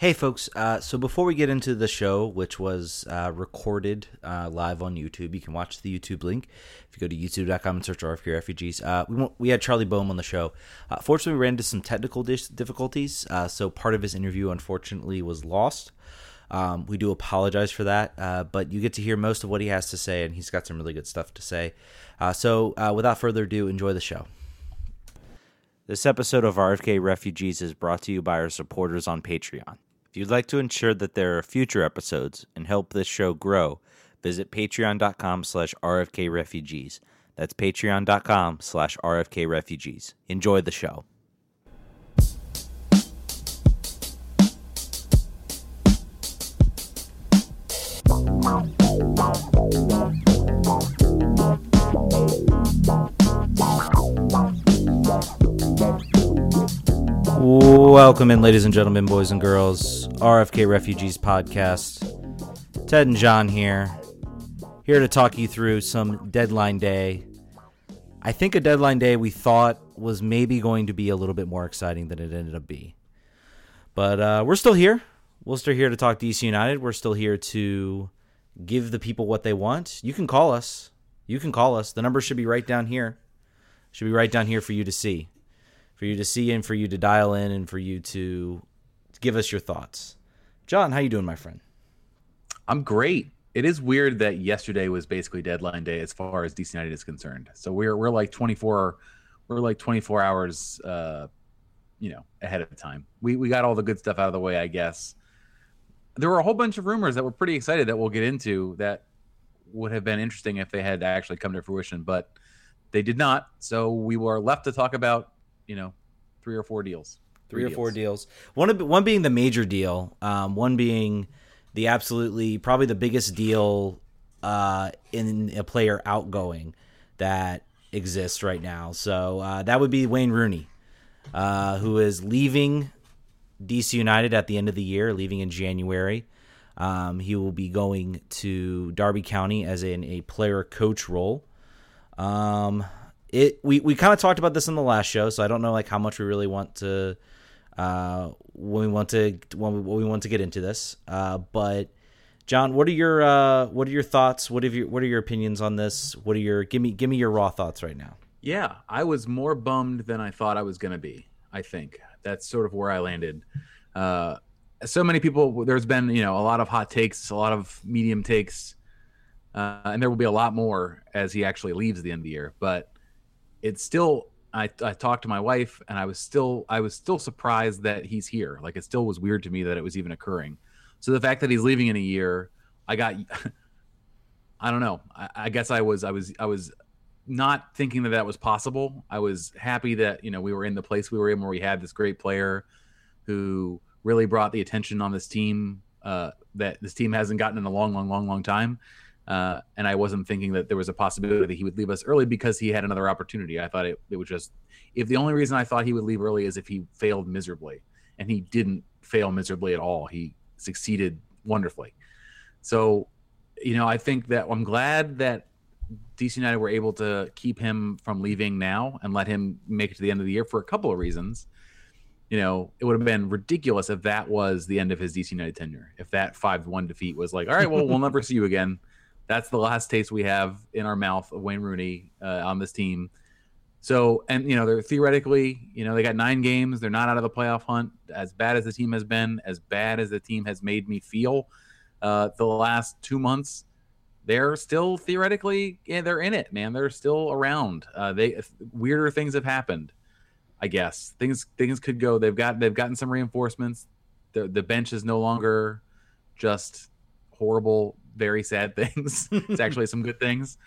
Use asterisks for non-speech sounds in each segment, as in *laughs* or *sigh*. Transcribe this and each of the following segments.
Hey, folks. Uh, so before we get into the show, which was uh, recorded uh, live on YouTube, you can watch the YouTube link if you go to youtube.com and search RFK Refugees. Uh, we, we had Charlie Boehm on the show. Uh, fortunately, we ran into some technical dis- difficulties, uh, so part of his interview, unfortunately, was lost. Um, we do apologize for that, but you get to hear most of what he has to say, and he's got some really good stuff to say. so without further ado, enjoy the show. This episode of RFK Refugees is brought to you by our supporters on Patreon. If you'd like to ensure that there are future episodes and help this show grow, visit patreon.com slash rfkrefugees. That's patreon.com slash rfkrefugees. Enjoy the show. Welcome in, ladies and gentlemen, boys and girls. RFK Refugees Podcast. Ted and John here. Here to talk you through some deadline day. I think a deadline day we thought was maybe going to be a little bit more exciting than it ended up being. But uh, we're still here. We're still here to talk DC United. We're still here to give the people what they want. You can call us. You can call us. The number should be right down here. Should be right down here for you to see for you to see and for you to dial in and for you to give us your thoughts. John, how you doing, my friend? I'm great. It is weird that yesterday was basically deadline day as far as DC United is concerned. So we're we're like 24 we're like 24 hours uh you know ahead of time. We we got all the good stuff out of the way, I guess. There were a whole bunch of rumors that were pretty excited that we'll get into that would have been interesting if they had actually come to fruition, but they did not. So we were left to talk about you know, three or four deals. Three, three or deals. four deals. One of, one being the major deal. Um, one being the absolutely probably the biggest deal uh, in a player outgoing that exists right now. So uh, that would be Wayne Rooney, uh, who is leaving DC United at the end of the year, leaving in January. Um, he will be going to Derby County as in a player coach role. Um, it we, we kind of talked about this in the last show, so I don't know like how much we really want to uh, when we want to when we, when we want to get into this. Uh, but John, what are your uh, what are your thoughts? What have your what are your opinions on this? What are your give me give me your raw thoughts right now? Yeah, I was more bummed than I thought I was going to be. I think that's sort of where I landed. Uh, so many people. There's been you know a lot of hot takes, a lot of medium takes, uh, and there will be a lot more as he actually leaves the end of the year. But it's still I, I talked to my wife and I was still I was still surprised that he's here. Like it still was weird to me that it was even occurring. So the fact that he's leaving in a year, I got *laughs* I don't know. I, I guess I was I was I was not thinking that that was possible. I was happy that you know we were in the place we were in where we had this great player who really brought the attention on this team uh, that this team hasn't gotten in a long, long, long, long time. Uh, and I wasn't thinking that there was a possibility that he would leave us early because he had another opportunity. I thought it, it was just, if the only reason I thought he would leave early is if he failed miserably. And he didn't fail miserably at all. He succeeded wonderfully. So, you know, I think that I'm glad that DC United were able to keep him from leaving now and let him make it to the end of the year for a couple of reasons. You know, it would have been ridiculous if that was the end of his DC United tenure. If that 5 1 defeat was like, all right, well, we'll never see you again that's the last taste we have in our mouth of Wayne Rooney uh, on this team. So, and you know, they're theoretically, you know, they got nine games. They're not out of the playoff hunt. As bad as the team has been, as bad as the team has made me feel uh, the last two months, they're still theoretically, yeah, they're in it, man. They're still around. Uh, they weirder things have happened. I guess things things could go. They've got they've gotten some reinforcements. The the bench is no longer just horrible very sad *laughs* things. it's *laughs* actually some good things.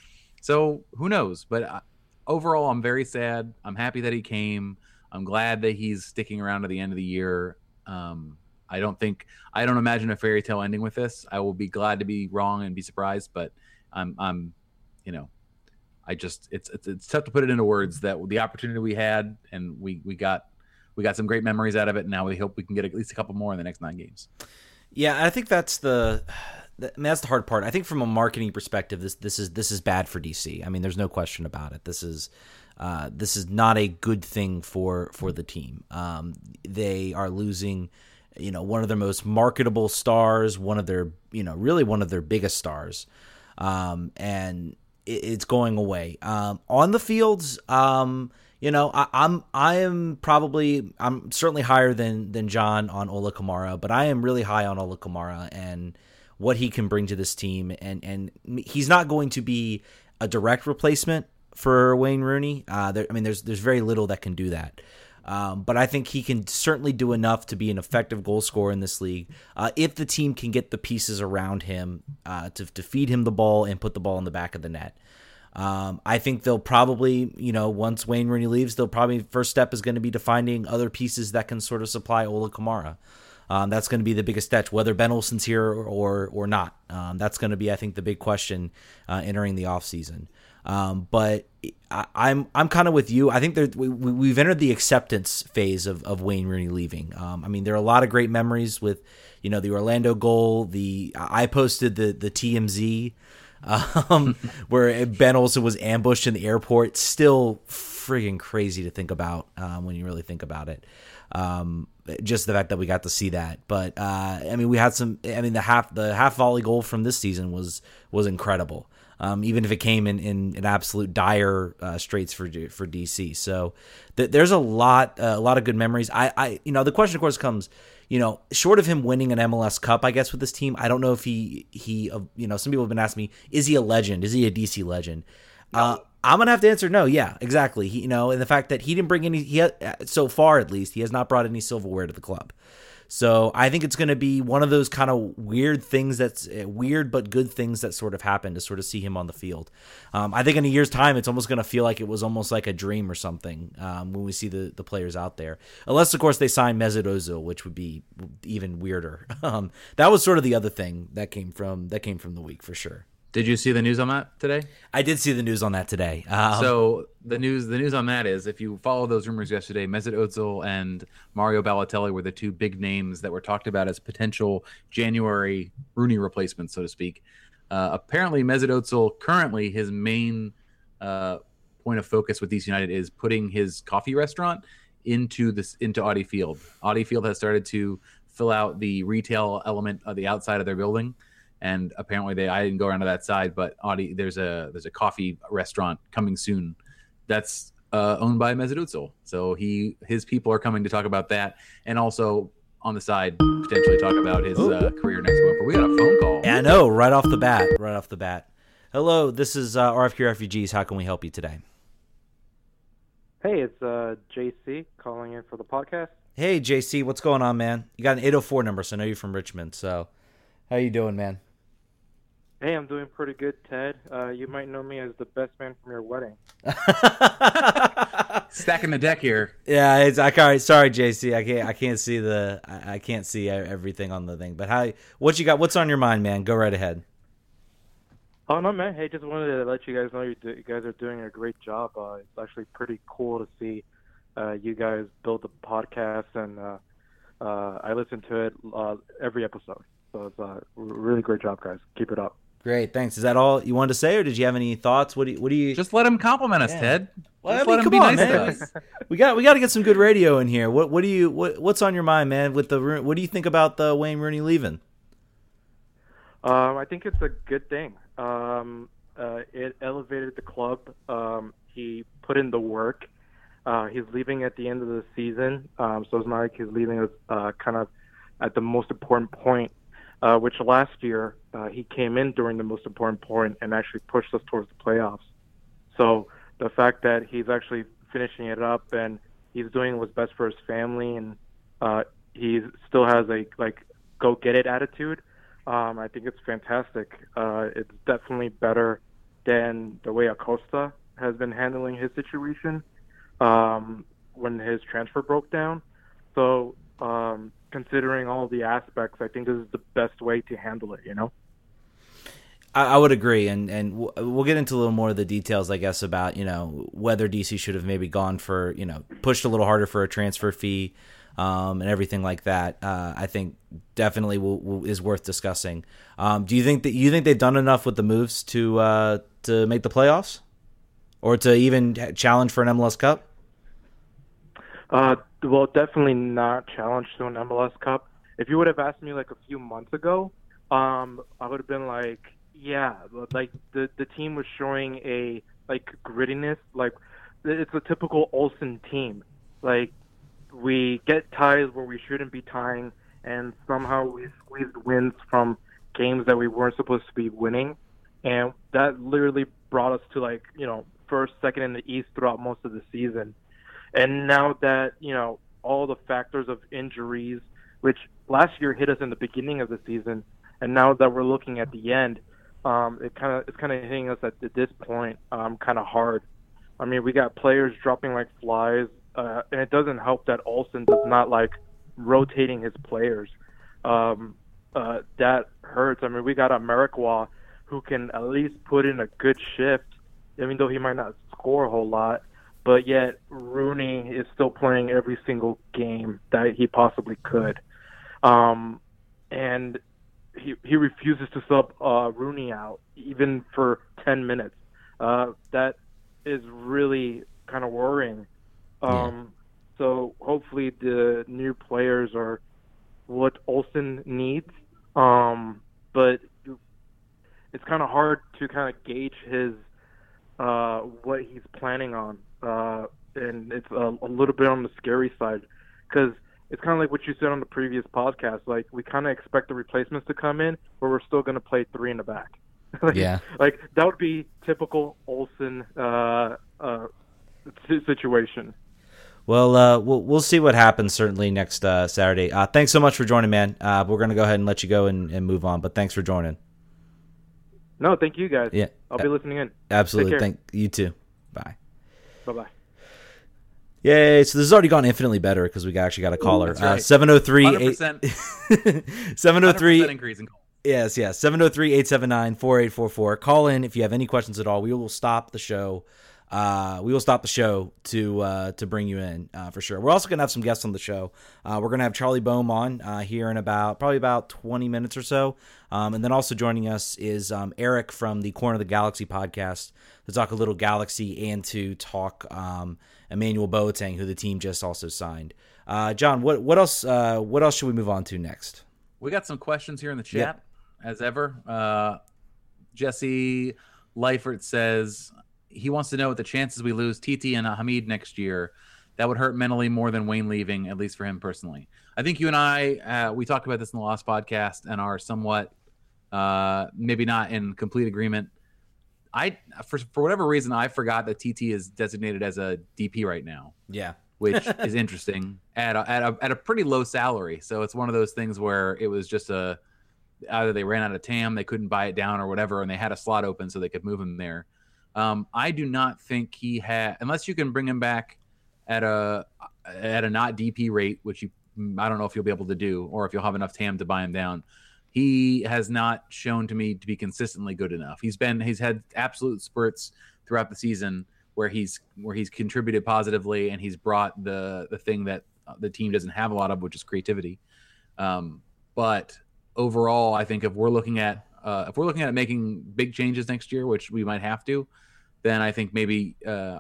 So who knows? But uh, overall, I'm very sad. I'm happy that he came. I'm glad that he's sticking around to the end of the year. Um, I don't think I don't imagine a fairy tale ending with this. I will be glad to be wrong and be surprised, but I'm I'm you know I just it's it's, it's tough to put it into words that the opportunity we had and we we got we got some great memories out of it. And now we hope we can get at least a couple more in the next nine games. Yeah, I think that's the I mean, that's the hard part. I think from a marketing perspective, this this is this is bad for DC. I mean, there's no question about it. This is uh, this is not a good thing for for the team. Um, they are losing you know one of their most marketable stars, one of their you know really one of their biggest stars, um, and it, it's going away um, on the fields. Um, you know, I, am I am probably I'm certainly higher than than John on Ola Kamara, but I am really high on Ola Kamara and what he can bring to this team, and and he's not going to be a direct replacement for Wayne Rooney. Uh, there, I mean, there's there's very little that can do that. Um, but I think he can certainly do enough to be an effective goal scorer in this league uh, if the team can get the pieces around him uh, to, to feed him the ball and put the ball in the back of the net. Um, I think they'll probably, you know, once Wayne Rooney leaves, they'll probably first step is going to be to finding other pieces that can sort of supply Ola Kamara. Um, that's going to be the biggest stretch, whether Ben Olsen's here or or, or not. Um, that's going to be, I think, the big question uh, entering the offseason. Um, but I, am I'm, I'm kind of with you. I think we, we've entered the acceptance phase of, of Wayne Rooney leaving. Um, I mean, there are a lot of great memories with, you know, the Orlando goal. The I posted the the TMZ um, *laughs* where Ben Olsen was ambushed in the airport. Still friggin' crazy to think about um, when you really think about it. Um, just the fact that we got to see that, but uh, I mean, we had some. I mean, the half the half volley goal from this season was was incredible um, even if it came in, in, in absolute dire uh, straits for for DC. So th- there's a lot uh, a lot of good memories. I, I you know the question of course comes you know short of him winning an MLS Cup I guess with this team I don't know if he he uh, you know some people have been asking me is he a legend is he a DC legend. Uh, I'm gonna have to answer no. Yeah, exactly. He, you know, and the fact that he didn't bring any, he ha- so far at least, he has not brought any silverware to the club. So I think it's going to be one of those kind of weird things that's eh, weird but good things that sort of happen to sort of see him on the field. Um, I think in a year's time, it's almost going to feel like it was almost like a dream or something um, when we see the, the players out there. Unless, of course, they sign Mesut Ozil, which would be even weirder. *laughs* Um, that was sort of the other thing that came from that came from the week for sure. Did you see the news on that today? I did see the news on that today. Um, so the news, the news on that is, if you follow those rumors yesterday, Mesut Ozil and Mario Balotelli were the two big names that were talked about as potential January Rooney replacements, so to speak. Uh, apparently, Mesut Ozil currently his main uh, point of focus with DC United is putting his coffee restaurant into this into Audi Field. Audi Field has started to fill out the retail element of the outside of their building and apparently they I didn't go around to that side, but Audi there's a there's a coffee restaurant coming soon that's uh, owned by Mesut Ozil. So he his people are coming to talk about that, and also on the side potentially talk about his uh, career next month. But we got a phone call. Yeah, I know right off the bat, right off the bat. Hello, this is uh, RFK Refugees. How can we help you today? Hey, it's uh, JC calling in for the podcast. Hey, JC, what's going on, man? You got an 804 number, so I know you're from Richmond. So, how you doing, man? Hey, I'm doing pretty good, Ted. Uh, you might know me as the best man from your wedding. *laughs* Stacking the deck here. Yeah, it's I can't, sorry, JC. I can't I can't see the I, I can't see everything on the thing. But how what you got? What's on your mind, man? Go right ahead. Oh no, man. Hey, just wanted to let you guys know you, do, you guys are doing a great job. Uh, it's actually pretty cool to see uh, you guys build the podcast, and uh, uh I listen to it uh, every episode. So it's a really great job, guys. Keep it up. Great, thanks. Is that all you wanted to say, or did you have any thoughts? What do you, what do you? Just let him compliment us, yeah. Ted. Well, Just I mean, let him be on, nice man. *laughs* we got we got to get some good radio in here. What what do you what what's on your mind, man? With the what do you think about the Wayne Rooney leaving? Um, I think it's a good thing. Um, uh, it elevated the club. Um, he put in the work. Uh, he's leaving at the end of the season, um, so it's not like he's leaving us uh, kind of at the most important point uh, which last year uh, he came in during the most important point and actually pushed us towards the playoffs. So the fact that he's actually finishing it up and he's doing what's best for his family and uh, he still has a like go get it attitude. Um, I think it's fantastic. Uh, it's definitely better than the way Acosta has been handling his situation um, when his transfer broke down. So um, considering all the aspects, I think this is the best way to handle it. You know. I, would agree, and and we'll get into a little more of the details, I guess, about you know whether DC should have maybe gone for you know pushed a little harder for a transfer fee, um, and everything like that. Uh, I think definitely will, will, is worth discussing. Um, do you think that you think they've done enough with the moves to uh, to make the playoffs, or to even challenge for an MLS Cup? Uh, well, definitely not challenged to an MLS Cup. If you would have asked me like a few months ago, um, I would have been like, yeah, like the the team was showing a like grittiness, like it's a typical Olsen team. Like we get ties where we shouldn't be tying, and somehow we squeezed wins from games that we weren't supposed to be winning, and that literally brought us to like you know first, second in the East throughout most of the season. And now that you know all the factors of injuries, which last year hit us in the beginning of the season, and now that we're looking at the end, um, it kind of it's kind of hitting us at, this point um, kind of hard. I mean, we got players dropping like flies, uh, and it doesn't help that Olsen does not like rotating his players. Um, uh, that hurts. I mean, we got Amarikwa who can at least put in a good shift, even though he might not score a whole lot. But yet Rooney is still playing every single game that he possibly could, um, and he he refuses to sub uh, Rooney out even for ten minutes. Uh, that is really kind of worrying. Um, yeah. So hopefully the new players are what Olsen needs. Um, but it's kind of hard to kind of gauge his uh, what he's planning on, uh, and it's a, a little bit on the scary side because it's kind of like what you said on the previous podcast. Like we kind of expect the replacements to come in, but we're still going to play three in the back. *laughs* like, yeah, like that would be typical Olsen uh, uh, situation. Well, uh, we'll we'll see what happens certainly next uh, Saturday. Uh, thanks so much for joining, man. Uh, we're gonna go ahead and let you go and, and move on, but thanks for joining. No, thank you guys. Yeah, I'll be listening in. Absolutely. Thank you too. Bye. Bye bye. Yay! So this has already gone infinitely better because we actually got a caller. Uh, seven zero three. *laughs* Seven zero three. increase in call. Yes, yes. 703-879-4844. Call in if you have any questions at all. We will stop the show. Uh, we will stop the show to uh, to bring you in uh, for sure. We're also gonna have some guests on the show. Uh, we're gonna have Charlie Boehm on uh, here in about probably about twenty minutes or so, um, and then also joining us is um, Eric from the Corner of the Galaxy podcast to talk a little Galaxy and to talk um, Emmanuel Boateng, who the team just also signed. Uh, John, what what else what else should we move on to next? We got some questions here in the chat, yep. as ever. Jesse Leifert says, he wants to know what the chances we lose TT and Hamid next year. That would hurt mentally more than Wayne leaving, at least for him personally. I think you and I uh, we talked about this in the last podcast and are somewhat uh, maybe not in complete agreement. I for for whatever reason I forgot that TT is designated as a DP right now. Yeah, which *laughs* is interesting at a, at a at a pretty low salary. So it's one of those things where it was just a either they ran out of TAM, they couldn't buy it down or whatever, and they had a slot open so they could move him there. Um, I do not think he had, unless you can bring him back at a at a not DP rate, which you I don't know if you'll be able to do, or if you'll have enough TAM to buy him down. He has not shown to me to be consistently good enough. He's been he's had absolute spurts throughout the season where he's where he's contributed positively and he's brought the the thing that the team doesn't have a lot of, which is creativity. Um, but overall, I think if we're looking at uh, if we're looking at making big changes next year, which we might have to, then I think maybe uh,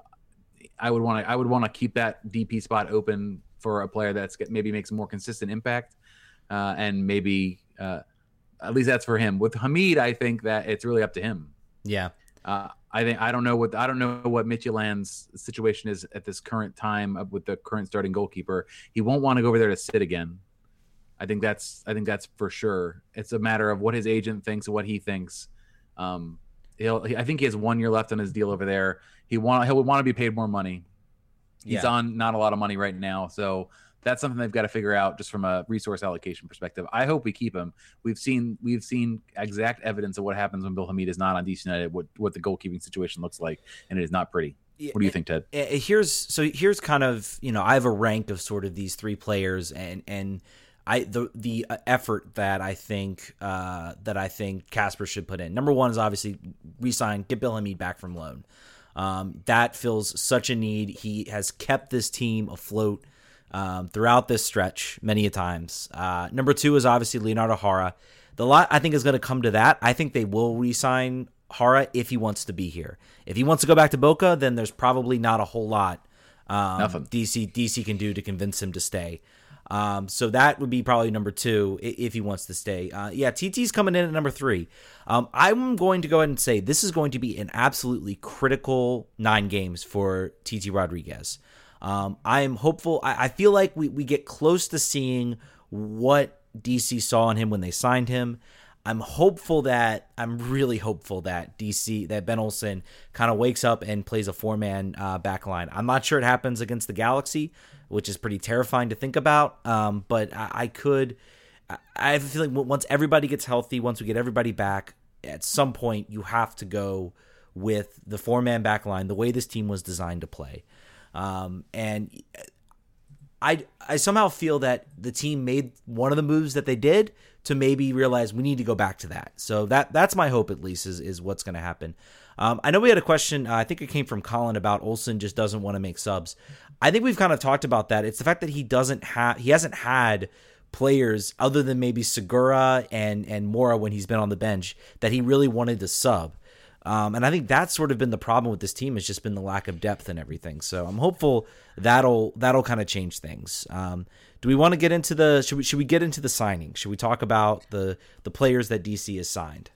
I would want to I would want to keep that DP spot open for a player that's maybe makes a more consistent impact, uh, and maybe uh, at least that's for him. With Hamid, I think that it's really up to him. Yeah. Uh, I think I don't know what I don't know what Midtjylland's situation is at this current time with the current starting goalkeeper. He won't want to go over there to sit again. I think that's I think that's for sure. It's a matter of what his agent thinks, what he thinks. Um, he'll I think he has one year left on his deal over there. He want he'll want to be paid more money. He's yeah. on not a lot of money right now, so that's something they've got to figure out just from a resource allocation perspective. I hope we keep him. We've seen we've seen exact evidence of what happens when Bill Hamid is not on DC United, what what the goalkeeping situation looks like, and it is not pretty. What do you think, Ted? Here's so here's kind of you know I have a rank of sort of these three players and and I the the uh, effort that I think uh, that I think Kasper should put in. Number one is obviously resign, get Bill Hamid back from loan. Um, that fills such a need. He has kept this team afloat um, throughout this stretch many a times. Uh, number two is obviously Leonardo Jara. The lot I think is going to come to that. I think they will resign Jara if he wants to be here. If he wants to go back to Boca, then there's probably not a whole lot um, DC DC can do to convince him to stay. Um, so that would be probably number two if he wants to stay. Uh, yeah, TT's coming in at number three. Um, I'm going to go ahead and say this is going to be an absolutely critical nine games for TT Rodriguez. Um, I'm hopeful. I, I feel like we, we get close to seeing what DC saw in him when they signed him. I'm hopeful that I'm really hopeful that DC that Ben Olsen kind of wakes up and plays a four man uh, back line. I'm not sure it happens against the Galaxy, which is pretty terrifying to think about. Um, but I, I could. I have a feeling once everybody gets healthy, once we get everybody back, at some point you have to go with the four man back line, the way this team was designed to play. Um, and I I somehow feel that the team made one of the moves that they did to maybe realize we need to go back to that. So that that's my hope at least is is what's going to happen. Um, I know we had a question. Uh, I think it came from Colin about Olsen just doesn't want to make subs. I think we've kind of talked about that. It's the fact that he doesn't have he hasn't had players other than maybe Segura and and Mora when he's been on the bench that he really wanted to sub. Um, and I think that's sort of been the problem with this team has just been the lack of depth and everything. So I'm hopeful that'll that'll kind of change things. Um, do we want to get into the should we should we get into the signing? Should we talk about the the players that DC has signed?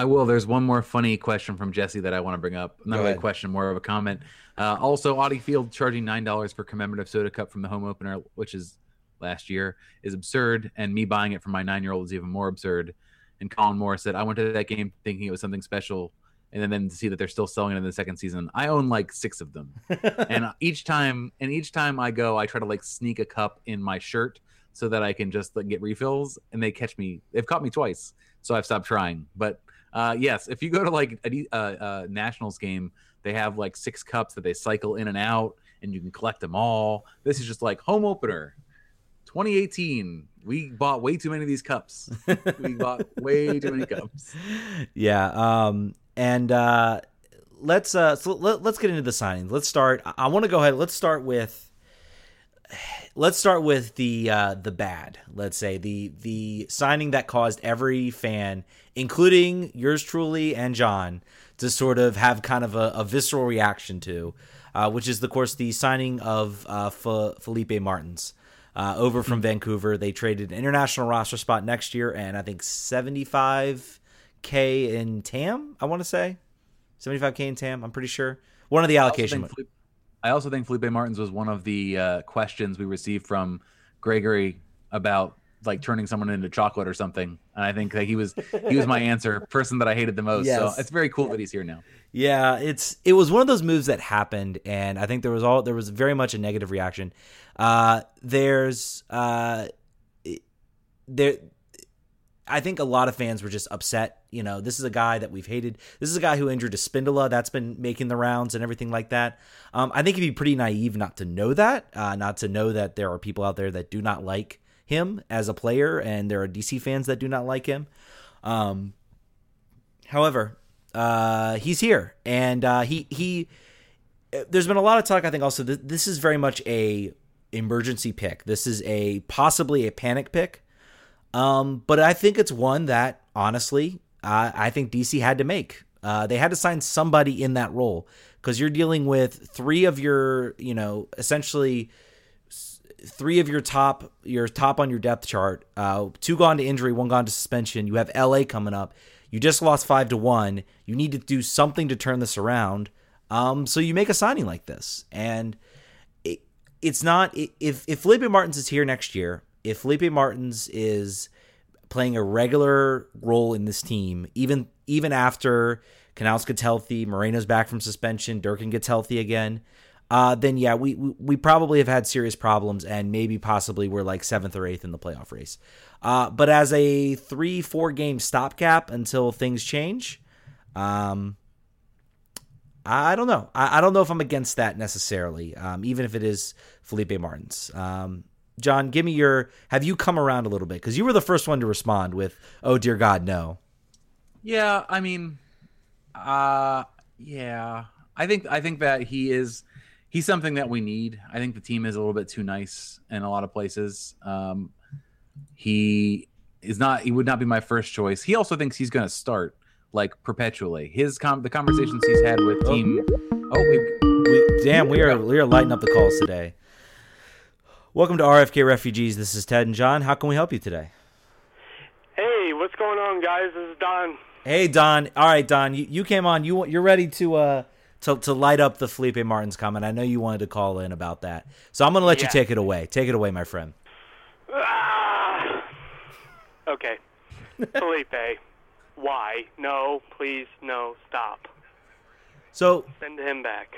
I will. There's one more funny question from Jesse that I want to bring up. Not really a question, more of a comment. Uh, also, Audi Field charging nine dollars for commemorative soda cup from the home opener, which is last year, is absurd, and me buying it for my nine year old is even more absurd. And Colin Moore said, "I went to that game thinking it was something special and then, then to see that they're still selling it in the second season. I own like six of them, *laughs* and each time and each time I go, I try to like sneak a cup in my shirt so that I can just like, get refills, and they catch me. They've caught me twice, so I've stopped trying. But uh, yes, if you go to like a, a, a Nationals game, they have like six cups that they cycle in and out, and you can collect them all. This is just like home opener. 2018 we bought way too many of these cups *laughs* we bought way too many cups yeah um and uh, let's uh, so let, us get into the signings. Let's start. I, I want to go ahead. Let's start with let's start with the uh, the bad. Let's say the the signing that caused every fan, including yours truly and John, to sort of have kind of a, a visceral reaction to, uh, which is of course the signing of uh, F- Felipe Martins. Uh, over from Vancouver, they traded an international roster spot next year, and I think seventy-five K in TAM. I want to say seventy five K in TAM. I'm pretty sure one of the allocation. I also think Felipe Martins was one of the uh, questions we received from Gregory about like turning someone into chocolate or something. And I think that he was he was my *laughs* answer, person that I hated the most. Yes. So it's very cool that he's here now. Yeah, it's it was one of those moves that happened, and I think there was all there was very much a negative reaction. Uh, there's uh, there I think a lot of fans were just upset. You know, this is a guy that we've hated. This is a guy who injured Espindola. That's been making the rounds and everything like that. Um, I think it'd be pretty naive not to know that, uh, not to know that there are people out there that do not like him as a player, and there are DC fans that do not like him. Um, however, uh, he's here, and uh, he he. There's been a lot of talk. I think also that this is very much a emergency pick. This is a possibly a panic pick. Um, but I think it's one that honestly, uh, I think DC had to make. Uh, they had to sign somebody in that role because you're dealing with three of your, you know, essentially three of your top, your top on your depth chart. Uh, two gone to injury, one gone to suspension. You have LA coming up. You just lost five to one. You need to do something to turn this around. Um, so you make a signing like this, and it, it's not if if Felipe Martins is here next year if Felipe Martins is playing a regular role in this team, even even after Canals gets healthy, Moreno's back from suspension, Durkin gets healthy again, uh, then yeah, we, we, we probably have had serious problems, and maybe possibly we're like seventh or eighth in the playoff race. Uh, but as a three four game stopgap until things change, um, I don't know. I, I, don't know if I'm against that necessarily, um, even if it is Felipe Martins. Um, John, give me your. Have you come around a little bit? Because you were the first one to respond with, "Oh dear God, no." Yeah, I mean, uh, yeah, I think I think that he is he's something that we need. I think the team is a little bit too nice in a lot of places. Um, he is not. He would not be my first choice. He also thinks he's going to start like perpetually. His com- the conversations he's had with team. Oh, we, we, damn, we are we are lighting up the calls today. Welcome to RFK Refugees. This is Ted and John. How can we help you today? Hey, what's going on, guys? This is Don. Hey Don. All right, Don. You, you came on. You you're ready to uh to to light up the Felipe Martins comment. I know you wanted to call in about that, so I'm going to let you take it away. Take it away, my friend. Ah! Okay. *laughs* Felipe, why? No, please, no, stop. So Send him back.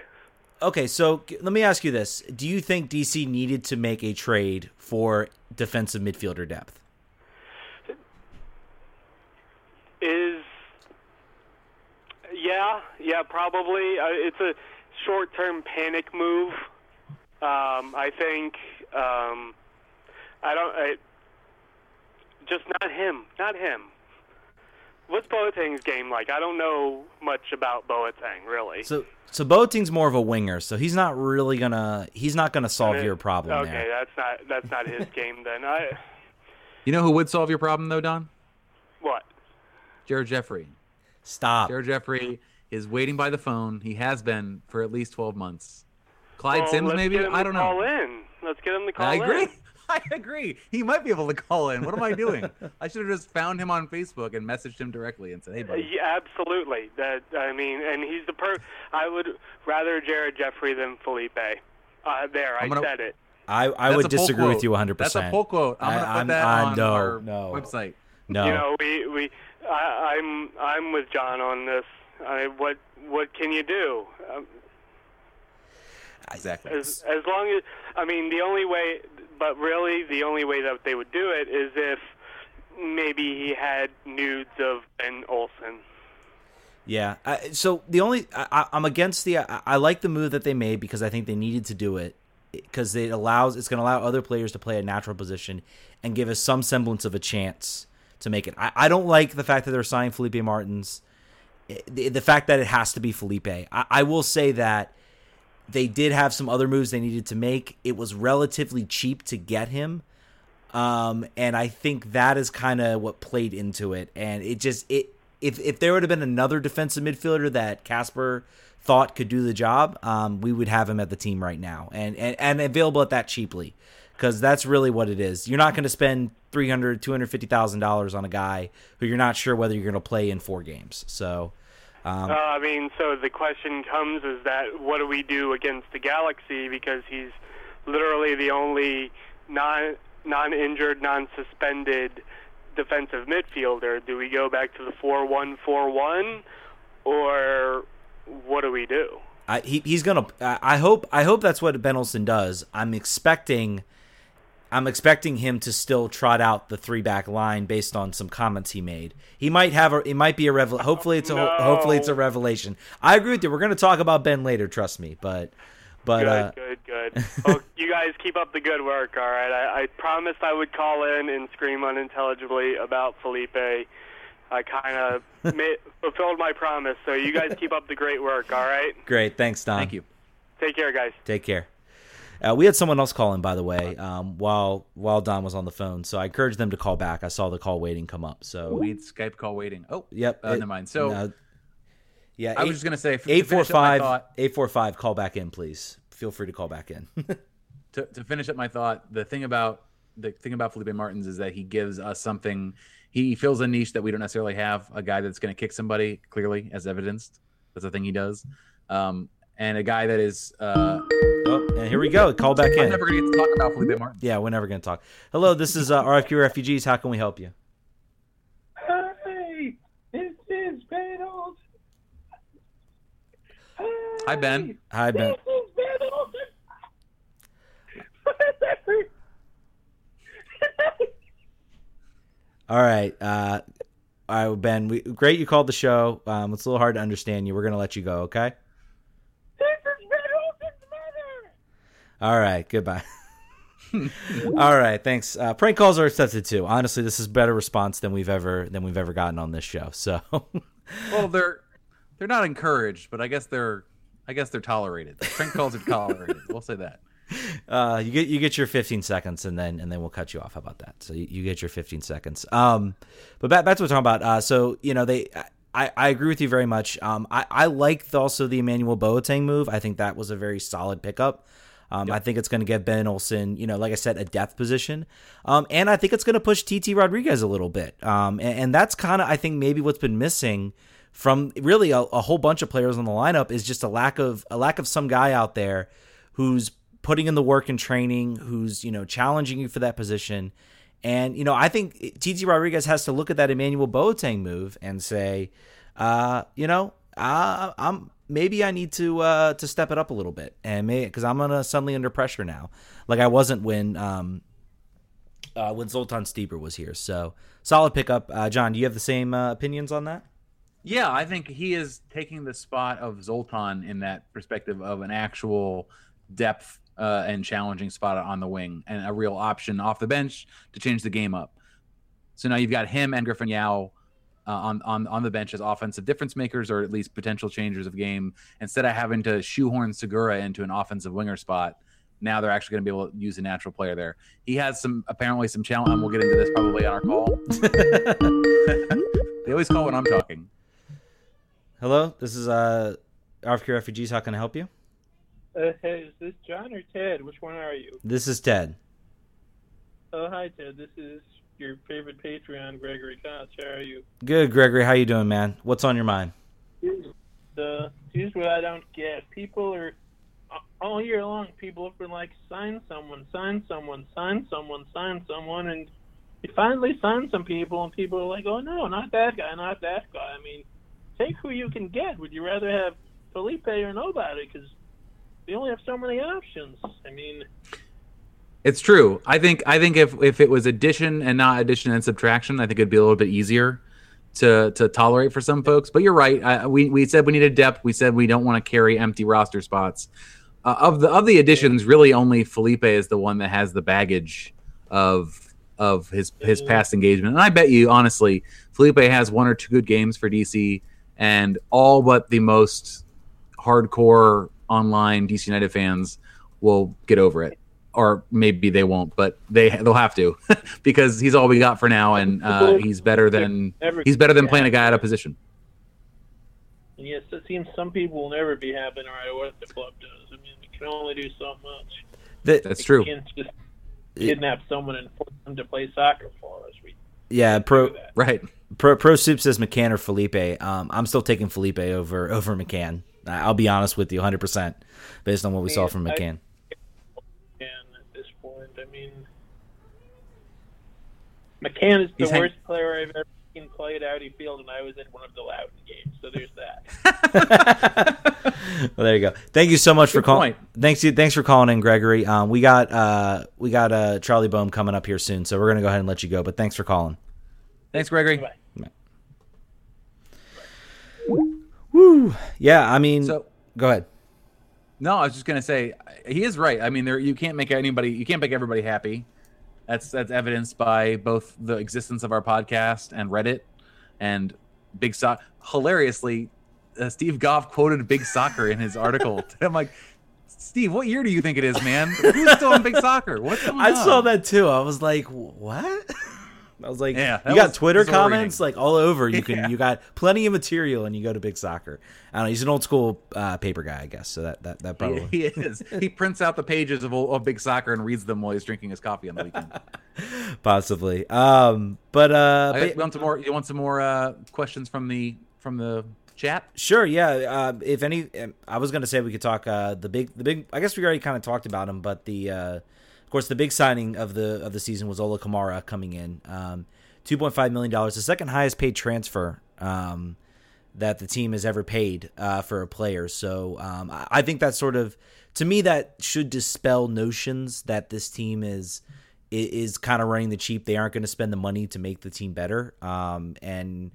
Okay, so let me ask you this: Do you think DC needed to make a trade for defensive midfielder depth? Is yeah, yeah, probably. Uh, it's a short-term panic move. Um, I think. Um, I don't. I, just not him. Not him. What's Boateng's game like? I don't know much about Boateng, really. So so Boateng's more of a winger, so he's not really gonna he's not gonna solve Uh, your problem Okay, there. that's not that's not his *laughs* game then. I You know who would solve your problem though, Don? what? Jared Jeffrey. Stop. Jared Jeffrey is waiting by the phone. He has been for at least 12 months. Clyde Well, Simms, maybe? I don't know. Call in. Let's get him to call I agree. in. I agree. He might be able to call in. What am I doing? I should have just found him on Facebook and messaged him directly and said, "Hey, buddy." Yeah, absolutely. That I mean, and he's the per. I would rather Jared Jeffrey than Felipe. Uh, there, I gonna- said it. I, I That's would a pull disagree with you 100. percent That's a percent pull quote. I'm I- gonna put I'm- that I- on no, our no. website. No. You know, we we. I, I'm I'm with John on this. I, what what can you do? Um, Exactly. as as long as I mean, the only way, but really, the only way that they would do it is if maybe he had nudes of Ben Olsen. Yeah. I, so the only I, I'm against the I, I like the move that they made because I think they needed to do it because it allows it's going to allow other players to play a natural position and give us some semblance of a chance to make it. I, I don't like the fact that they're signing Felipe Martins. Eh, the, the fact that it has to be Felipe. I, I will say that they did have some other moves they needed to make. It was relatively cheap to get him. Um, and I think that is kind of what played into it. And it just it if if there would have been another defensive midfielder that Kasper thought could do the job, um, we would have him at the team right now and and, and available at that cheaply because that's really what it is. You're not going to spend 300 250000 dollars on a guy who you're not sure whether you're going to play in four games. So. Um, Uh, I mean, so the question comes is that what do we do against the Galaxy because he's literally the only non non-injured, non-suspended defensive midfielder. Do we go back to the four-one-four-one, or what do we do? I, he, he's gonna. I I hope. I hope that's what Ben Olsen does. I'm expecting. I'm expecting him to still trot out the three back line based on some comments he made. He might have a. It might be a revel. Hopefully it's a. No. Hopefully it's a revelation. I agree with you. We're gonna talk about Ben later. Trust me. But. But Good, uh, good, good. well, *laughs* you guys keep up the good work. All right, I, I promised I would call in and scream unintelligibly about Felipe. I kind of *laughs* fulfilled my promise. So you guys keep up the great work. All right, great. Thanks, Don. Thank you. take care, guys. Take care. Uh, we had someone else call in, by the way, um, while while Don was on the phone. So I encouraged them to call back. I saw the call waiting come up. So We need Skype call waiting. Oh, yep. Uh, it- never mind. So no. yeah, I eight- was just gonna say, f- Eight four finish up my five thought- eight four five. Call back in, please. Feel free to call back in. *laughs* to, to finish up my thought, the thing about the thing about Felipe Martins is that he gives us something. He fills a niche that we don't necessarily have. A guy that's going to kick somebody, clearly, as evidenced. That's the thing he does. Um, and a guy that is. Uh, oh, and here we go. Call back I'm in. never going to get to talk about Felipe Martins. Yeah, we're never gonna talk. Hello, this is uh, RFK Refugees. How can we help you? Hey, this is Ben Olsen. Hi, Ben. Hi, Ben. This is Ben Olsen. All right, uh, all right, Ben. We, great, you called the show. Um, it's a little hard to understand you. We're gonna let you go. Okay. this is Ben Olsen's mother. All right. Goodbye. *laughs* all right. Thanks. Uh, prank calls are accepted too. Honestly, this is better response than we've ever than we've ever gotten on this show. So. *laughs* Well, they're they're not encouraged, but I guess they're I guess they're tolerated. Prank calls are tolerated. We'll say that. Uh, you get you get your 15 seconds, and then and then we'll cut you off. How about that? So you, you get your 15 seconds. Um, but back, back to what we're talking about. Uh, so you know they, I, I agree with you very much. Um, I I liked also the Emmanuel Boateng move. I think that was a very solid pickup. Um, I think it's going to give Ben Olsen, you know, like I said, a depth position. Um, and I think it's going to push TT Rodriguez a little bit. Um, and, and that's kind of, I think, maybe what's been missing from really a, a, whole bunch of players on the lineup is just a lack of a lack of some guy out there who's putting in the work and training, who's you know challenging you for that position. And you know, I think TT Rodriguez has to look at that Emmanuel Boateng move and say, uh, you know, uh, I'm maybe I need to uh, to step it up a little bit, and because I'm gonna suddenly under pressure now, like I wasn't when um, uh, when Zoltan Stieber was here. So solid pickup, uh, John. Do you have the same uh, opinions on that? Yeah, I think he is taking the spot of Zoltan in that perspective of an actual depth uh, and challenging spot on the wing and a real option off the bench to change the game up. So now you've got him and Griffin Yow uh, on on on the bench as offensive difference makers or at least potential changers of game instead of having to shoehorn Segura into an offensive winger spot. Now they're actually going to be able to use a natural player there. He has some apparently some challenge. And we'll get into this probably on our call. *laughs* they always call when I'm talking. Hello, this is uh, RFK Refugees. How can I help you? Uh, hey, is this John or Ted? Which one are you? This is Ted. Oh, hi, Ted. This is your favorite Patreon, Gregory Koch. How are you? Good, Gregory. How you doing, man? What's on your mind? The here's what I don't get. People are all year long. People have been like, sign someone, sign someone, sign someone, sign someone, and you finally sign some people, and people are like, oh no, not that guy, not that guy. I mean, take who you can get. Would you rather have Felipe or nobody? Because we only have so many options. I mean. It's true. I think I think if if it was addition and not addition and subtraction, I think it'd be a little bit easier to to tolerate for some folks. But you're right. I, we we said we needed depth. We said we don't want to carry empty roster spots. Uh, of the of the additions, really only Felipe is the one that has the baggage of of his his past engagement. And I bet you honestly, Felipe has one or two good games for DC, and all but the most hardcore online DC United fans will get over it or maybe they won't, but they they'll have to *laughs* because he's all we got for now, and uh, he's better than he's better than playing a guy out of position. And yes, it seems some people will never be happy no matter what the club does. I mean, we can only do so much. That, That's true. can't just kidnap someone and force them to play soccer for us. We yeah, pro right. Pro Pro Soup says McCann or Felipe. Um, I'm still taking Felipe over over McCann. I'll be honest with you, 100 percent based on what we saw from McCann. I mean, McCann is the He's worst player I've ever seen play at Audi Field, and I was in one of the Loudoun games. So there's that. *laughs* well, there you go. Thank you so much for calling. Thanks you. Thanks for calling in, Gregory. Um, we got uh, we got uh, Charlie Boehm coming up here soon, so we're gonna go ahead and let you go. But thanks for calling. Thanks, Gregory. Bye. Woo. Yeah, I mean, So go ahead. No, I was just gonna say he is right. I mean, there you can't make anybody you can't make everybody happy. That's that's evidenced by both the existence of our podcast and Reddit and Big Soccer. Hilariously, uh, Steve Goff quoted Big Soccer in his article. *laughs* I'm like, Steve, what year do you think it is, man? Who's still on Big Soccer? What's *laughs* going I on? saw that too. I was like, what? *laughs* I was like, Yeah, you got was Twitter comments like all over. You *laughs* can, Yeah. you got plenty of material, and you go to Big Soccer. I don't know. He's an old school uh, paper guy, I guess. So that that that probably. He, is. he prints out the pages of, of Big Soccer and reads them while he's drinking his coffee on the weekend. *laughs* possibly. Um, but uh, I but- want some more? You want some more uh, questions from the from the chat? Sure, yeah. Uh, if any, um, I was going to say we could talk uh, the big, the big. I guess we already kind of talked about him, but the, uh, course, the big signing of the of the season was Ola Kamara coming in, um, two point five million dollars, the second highest paid transfer um, that the team has ever paid uh, for a player. So um, I, think that sort of, to me, that should dispel notions that this team is is kind of running the cheap. They aren't going to spend the money to make the team better, um, and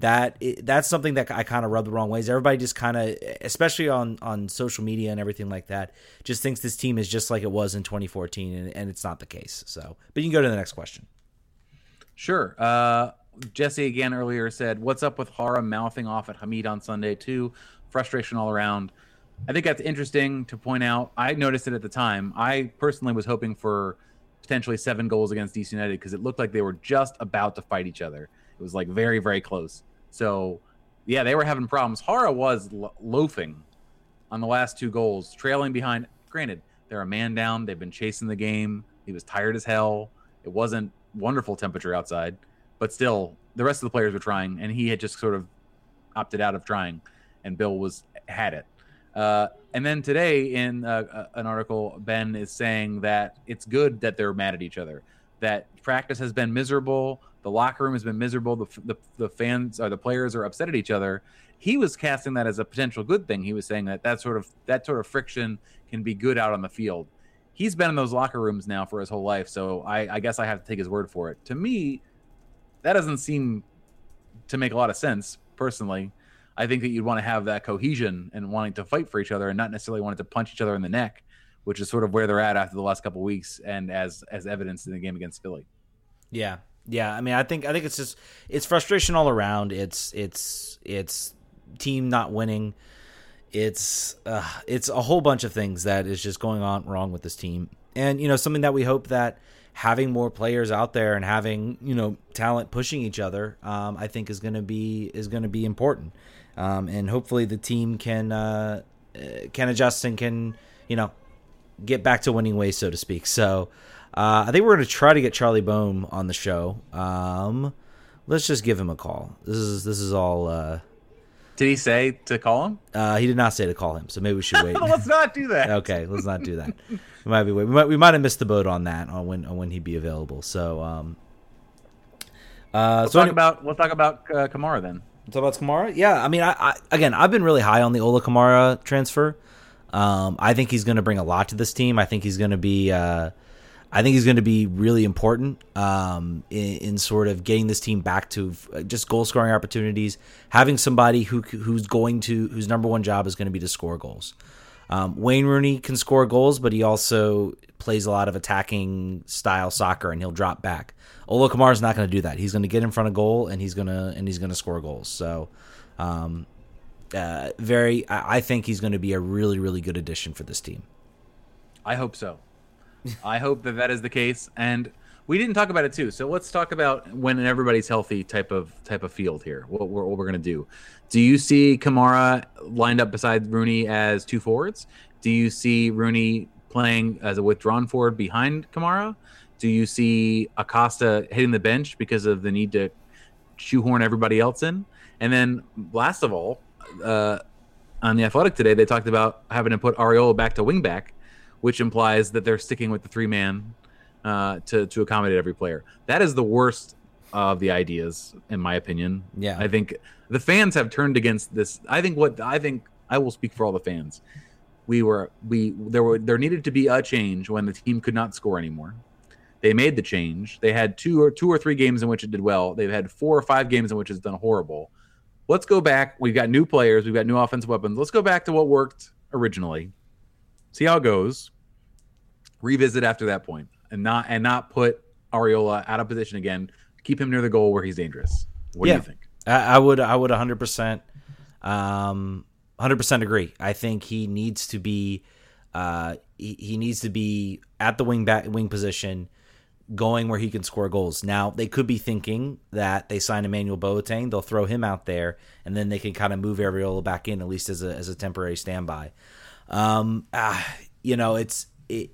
that that's something that I kind of rub the wrong ways. Everybody just kind of, especially on on social media and everything like that, just thinks this team is just like it was in 2014, and, and it's not the case. So, but you can go to the next question. Sure. Uh, Jesse again earlier said, "What's up with Jara mouthing off at Hamid on Sunday too? Frustration all around." I think that's interesting to point out. I noticed it at the time. I personally was hoping for potentially seven goals against DC United because it looked like they were just about to fight each other. It was like very, very close. So, yeah, they were having problems. Jara was lo- loafing on the last two goals, trailing behind. Granted, They're a man down. They've been chasing the game. He was tired as hell. It wasn't wonderful temperature outside, but still, the rest of the players were trying, and he had just sort of opted out of trying, and Bill was had it. Uh, and then today, in uh, uh, an article, Ben is saying that it's good that they're mad at each other. That practice has been miserable. The locker room has been miserable. The, the, the fans or the players are upset at each other. He was casting that as a potential good thing. He was saying that that sort of that sort of friction can be good out on the field. He's been in those locker rooms now for his whole life, so I, I guess I have to take his word for it. To me, that doesn't seem to make a lot of sense personally. I think that you'd want to have that cohesion and wanting to fight for each other and not necessarily wanting to punch each other in the neck, which is sort of where they're at after the last couple weeks and as as evidenced in the game against Philly. Yeah. Yeah, I mean, I think I think it's just it's frustration all around. It's it's it's team not winning. It's uh, it's a whole bunch of things that is just going on wrong with this team, and you know something that we hope that having more players out there and having you know talent pushing each other, um, I think is going to be is going to be important, um, and hopefully the team can uh, uh, can adjust and can you know get back to winning ways, so to speak. So uh, I think we're going to try to get Charlie Boehm on the show. Um, let's just give him a call. This is this is all. Uh, Did he say to call him? uh, he did not say to call him, so maybe we should *laughs* wait. Let's not do that. *laughs* okay, let's not do that. We might be we might we might have missed the boat on that on when on when he'd be available. So um, uh, Let's so talk any- about we'll talk about uh, Kamara then. Let's talk about Kamara? Yeah, I mean, I, I again, I've been really high on the Ola Kamara transfer. Um, I think he's going to bring a lot to this team. I think he's going to be, uh, I think he's going to be really important um, in, in sort of getting this team back to just goal scoring opportunities. Having somebody who who's going to whose number one job is going to be to score goals. Um, Wayne Rooney can score goals, but he also plays a lot of attacking style soccer, and he'll drop back. Ola Kamara's not going to do that. He's going to get in front of goal, and he's going to and he's going to score goals. So, um, uh, very, I, I think he's going to be a really, really good addition for this team. I hope so. I hope that that is the case. And we didn't talk about it too. So let's talk about when everybody's healthy type of type of field here. What we're, what we're to do. Do you see Kamara lined up beside Rooney as two forwards? Do you see Rooney playing as a withdrawn forward behind Kamara? Do you see Acosta hitting the bench because of the need to shoehorn everybody else in? And then last of all, uh, on the Athletic today, they talked about having to put Arriola back to wingback which implies that they're sticking with the three man uh, to to accommodate every player. That is the worst of the ideas, in my opinion. Yeah. I think the fans have turned against this. I think what I think I will speak for all the fans. We were we there were there needed to be a change when the team could not score anymore. They made the change. They had two or two or three games in which it did well. They've had four or five games in which it's done horrible. Let's go back. We've got new players. We've got new offensive weapons. Let's go back to what worked originally see how it goes revisit after that point and not and not put Arriola out of position again keep him near the goal where he's dangerous what Yeah. do you think I, I would, I would 100%, um, 100% agree. I think he needs to be, uh, he, he needs to be at the wing back wing position, going where he can score goals. Now they could be thinking that they sign Emmanuel Boateng, they'll throw him out there, and then they can kind of move Arriola back in at least as a as a temporary standby. Um, ah, you know, it's it.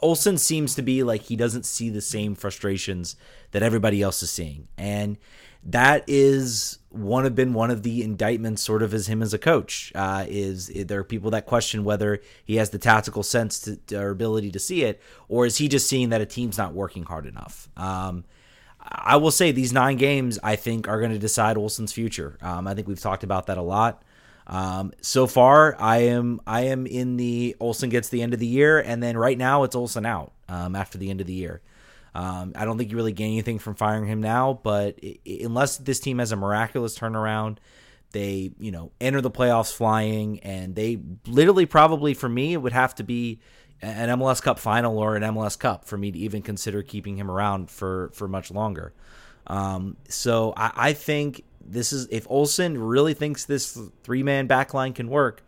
Olsen seems to be like he doesn't see the same frustrations that everybody else is seeing, and that is one have been one of the indictments, sort of as him as a coach. Uh, is there are people that question whether he has the tactical sense to, or ability to see it, or is he just seeing that a team's not working hard enough? Um, I will say these nine games I think are going to decide Olsen's future. Um, I think we've talked about that a lot. Um, so far, I am I am in the Olsen gets the end of the year, and then right now it's Olsen out um, after the end of the year. Um, I don't think you really gain anything from firing him now, but i- i- unless this team has a miraculous turnaround, they you know enter the playoffs flying, and they literally probably for me it would have to be an MLS Cup final or an MLS Cup for me to even consider keeping him around for for much longer. Um, so I, I think this is if Olsen really thinks this three man backline can work,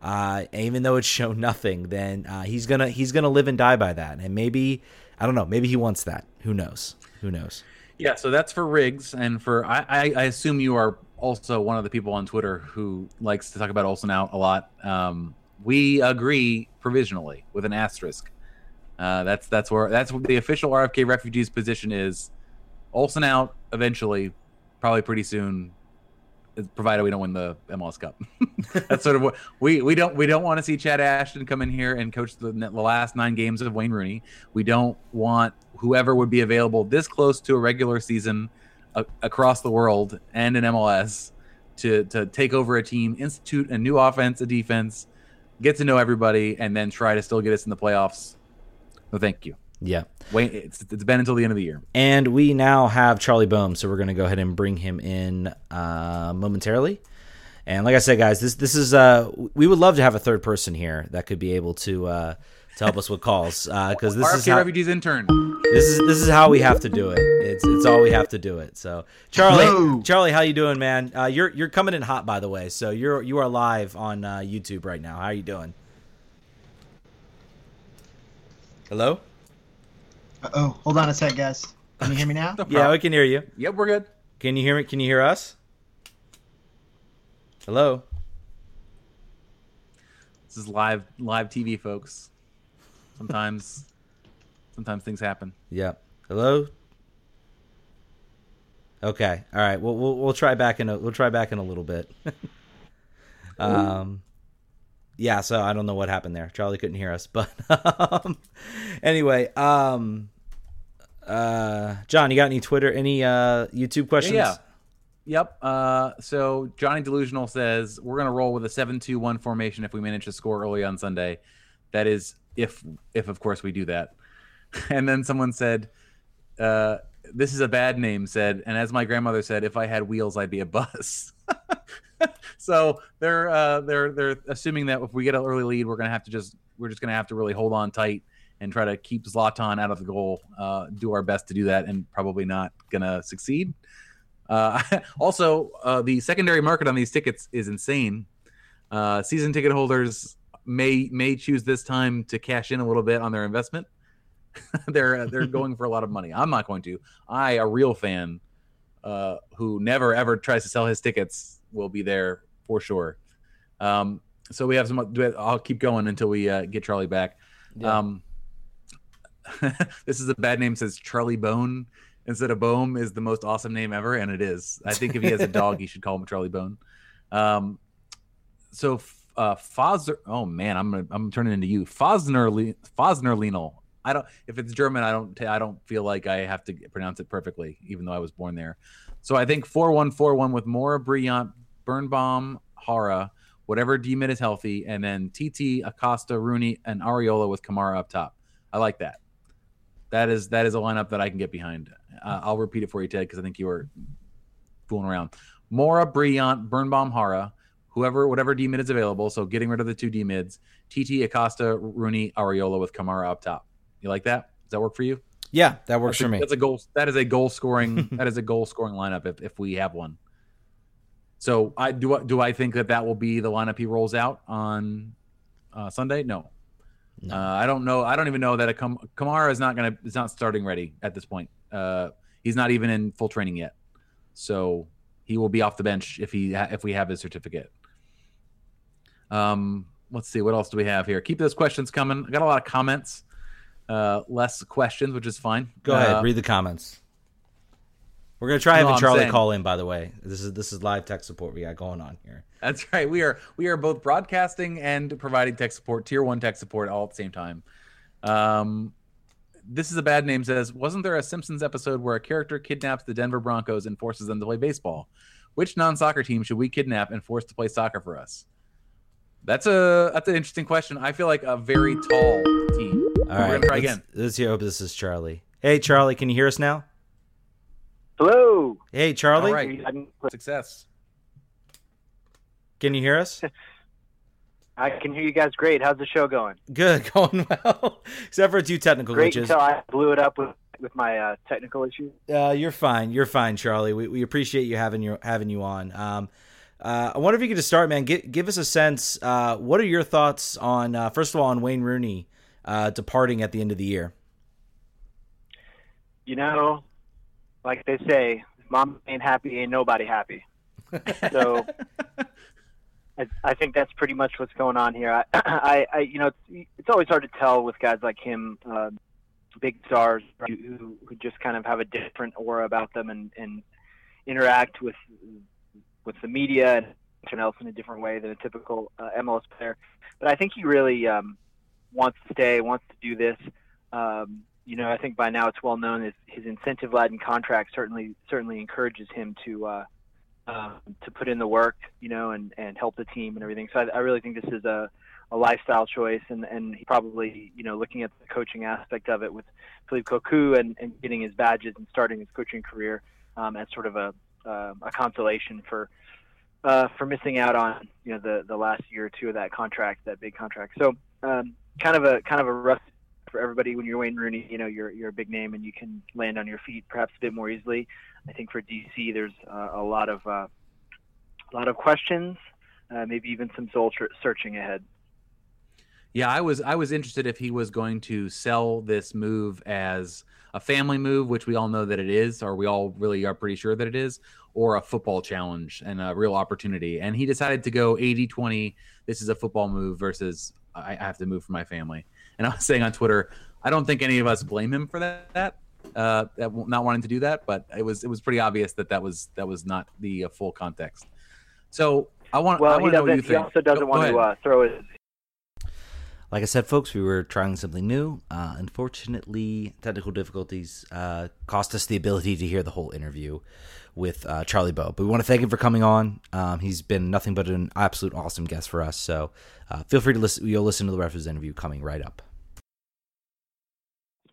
uh, even though it's shown nothing, then uh, he's gonna he's gonna live and die by that. And maybe I don't know, maybe he wants that. Who knows? Who knows? yeah so that's for riggs and for I, I i assume you are also one of the people on twitter who likes to talk about olsen out a lot um We agree provisionally with an asterisk. Uh, that's that's where that's what the official RFK refugees position is. Olsen out eventually, probably pretty soon, provided we don't win the MLS Cup. *laughs* that's sort of what we we don't we don't want to see Chad Ashton come in here and coach the, the last nine games of Wayne Rooney. We don't want whoever would be available this close to a regular season a, across the world and in MLS to to take over a team, institute a new offense, a defense, get to know everybody, and then try to still get us in the playoffs. No, thank you. Yeah. Wait, it's, it's been until the end of the year. And we now have Charlie Boehm, so we're going to go ahead and bring him in uh, momentarily. And like I said, guys, this this is uh, we would love to have a third person here that could be able to uh, to help us with calls because uh, this RFK is how, refugees intern. this is this is how we have to do it. It's it's all we have to do it. So Charlie, Hello. Charlie, how you doing, man? Uh, you're you're coming in hot, by the way. So you're you are live on uh, YouTube right now. How are you doing? Hello. Oh, hold on a sec, guys. Can you hear me now? *laughs* Yeah, we can hear you. Yep, we're good. Can you hear me? Can you hear us? Hello. This is live live TV, folks. Sometimes, *laughs* sometimes things happen. Yeah. Hello. Okay. All right. We'll we'll, we'll try back in a we'll try back in a little bit. *laughs* um. Yeah. So I don't know what happened there. Charlie couldn't hear us, but um, anyway. Um. Uh. John, you got any Twitter, any uh YouTube questions? Yeah. Yep. Uh, so Johnny Delusional says we're gonna roll with a seven-two-one formation if we manage to score early on Sunday. That is, if if of course we do that. *laughs* And then someone said, uh, "This is a bad name." Said, and as my grandmother said, if I had wheels, I'd be a bus. *laughs* so they're uh, they're they're assuming that if we get an early lead, we're gonna have to just we're just gonna have to really hold on tight and try to keep Zlatan out of the goal. Uh, do our best to do that, and probably not gonna succeed. Uh, *laughs* also, uh, the secondary market on these tickets is insane. Uh, season ticket holders may may choose this time to cash in a little bit on their investment. *laughs* they're uh, they're *laughs* going for a lot of money. I'm not going to. I, a real fan, uh, who never ever tries to sell his tickets, will be there for sure. Um, so we have some. I'll keep going until we uh, get Charlie back. Yeah. Um, *laughs* this is a bad name. Says Charlie Bone instead of Boehm is the most awesome name ever, and it is. I think if he has a dog, he should call him Charlie Bone. Um, so uh, Fosner. Oh man, I'm gonna, I'm turning into you, Fosner Fosner Lenal. I don't. If it's German, I don't. I don't feel like I have to pronounce it perfectly, even though I was born there. So I think four one four one with Mora, Brillant, Birnbaum, Jara, whatever Demid is healthy, and then TT, Acosta, Rooney, and Arriola with Kamara up top. I like that. That is that is a lineup that I can get behind. Uh, I'll repeat it for you, Ted, because I think you were fooling around. Mora, Brillant, Birnbaum, Jara, whoever, whatever D mid is available. So getting rid of the two D mids. TT, Acosta, Rooney, Arriola with Kamara up top. You like that? Does that work for you? Yeah, that works that's for a, me. That's a goal. That is a goal scoring. *laughs* that is a goal scoring lineup if, if we have one. So I do. I- Do I think that that will be the lineup he rolls out on uh, Sunday? No. No. Uh, I don't know. I don't even know that a Kam- Kamara is not gonna. Is not starting ready at this point. Uh, he's not even in full training yet. So he will be off the bench if he ha- if we have his certificate. Um, let's see what else do we have here. Keep those questions coming. I got a lot of comments, uh, less questions, which is fine. Go Uh, ahead, read the comments. We're gonna try No, having I'm Charlie saying- call in. By the way, this is this is live tech support we got going on here. That's right. We are we are both broadcasting and providing tech support, tier one tech support, all at the same time. Um, this is a bad name. Says, wasn't there a Simpsons episode where a character kidnaps the Denver Broncos and forces them to play baseball? Which non-soccer team should we kidnap and force to play soccer for us? That's a that's an interesting question. I feel like a very tall team. All We're right, gonna try let's, again. Let's hear. Hope this is Charlie. Hey, Charlie, can you hear us now? Hello. Hey, Charlie, All right. Success. can you hear us? *laughs* I can hear you guys great. How's the show going? Good, *laughs* going well. Except for a few technical Great glitches. until I blew it up with with my uh, technical issues. Uh, you're fine. You're fine, Charlie. We, we appreciate you having you having you on. Um, uh, I wonder if you could just start, man. Give, give us a sense. Uh, what are your thoughts on uh, first of all on Wayne Rooney uh, departing at the end of the year? You know, like they say, mom ain't happy, ain't nobody happy. So *laughs* I, I think that's pretty much what's going on here. I, *clears throat* I, I you know, it's, it's always hard to tell with guys like him, uh, big stars who, who just kind of have a different aura about them and, and interact with with the media and everyone else in a different way than a typical uh, MLS player. But I think he really um, wants to stay, wants to do this. Um, you know, I think by now it's well known that his incentive-laden contract certainly certainly encourages him to uh, uh, to put in the work, you know, and, and help the team and everything. So I, I really think this is a, a lifestyle choice, and and he probably you know looking at the coaching aspect of it with Philippe Cocu and, and getting his badges and starting his coaching career um, as sort of a uh, a consolation for uh, for missing out on you know the the last year or two of that contract, that big contract. So um, kind of a kind of a rough for everybody when you're Wayne Rooney. You know you're you're a big name and you can land on your feet perhaps a bit more easily. I think for DC there's uh, a lot of uh, a lot of questions, uh, maybe even some soul searching ahead. Yeah, I was I was interested if he was going to sell this move as a family move, which we all know that it is, or we all really are pretty sure that it is, or a football challenge and a real opportunity. And he decided to go 80 20. This is a football move versus I have to move for my family. And I was saying on Twitter, I don't think any of us blame him for that, uh, not wanting to do that, but it was it was pretty obvious that that was that was not the uh, full context. So I want. Well, I want he, to know what you he also doesn't Go- go want to uh, throw his Like I said, folks, we were trying something new. Uh, unfortunately, technical difficulties uh, cost us the ability to hear the whole interview with uh, Charlie Boehm. But we want to thank him for coming on. Um, he's been nothing but an absolute awesome guest for us. So uh, feel free to listen. You'll listen to the his interview coming right up.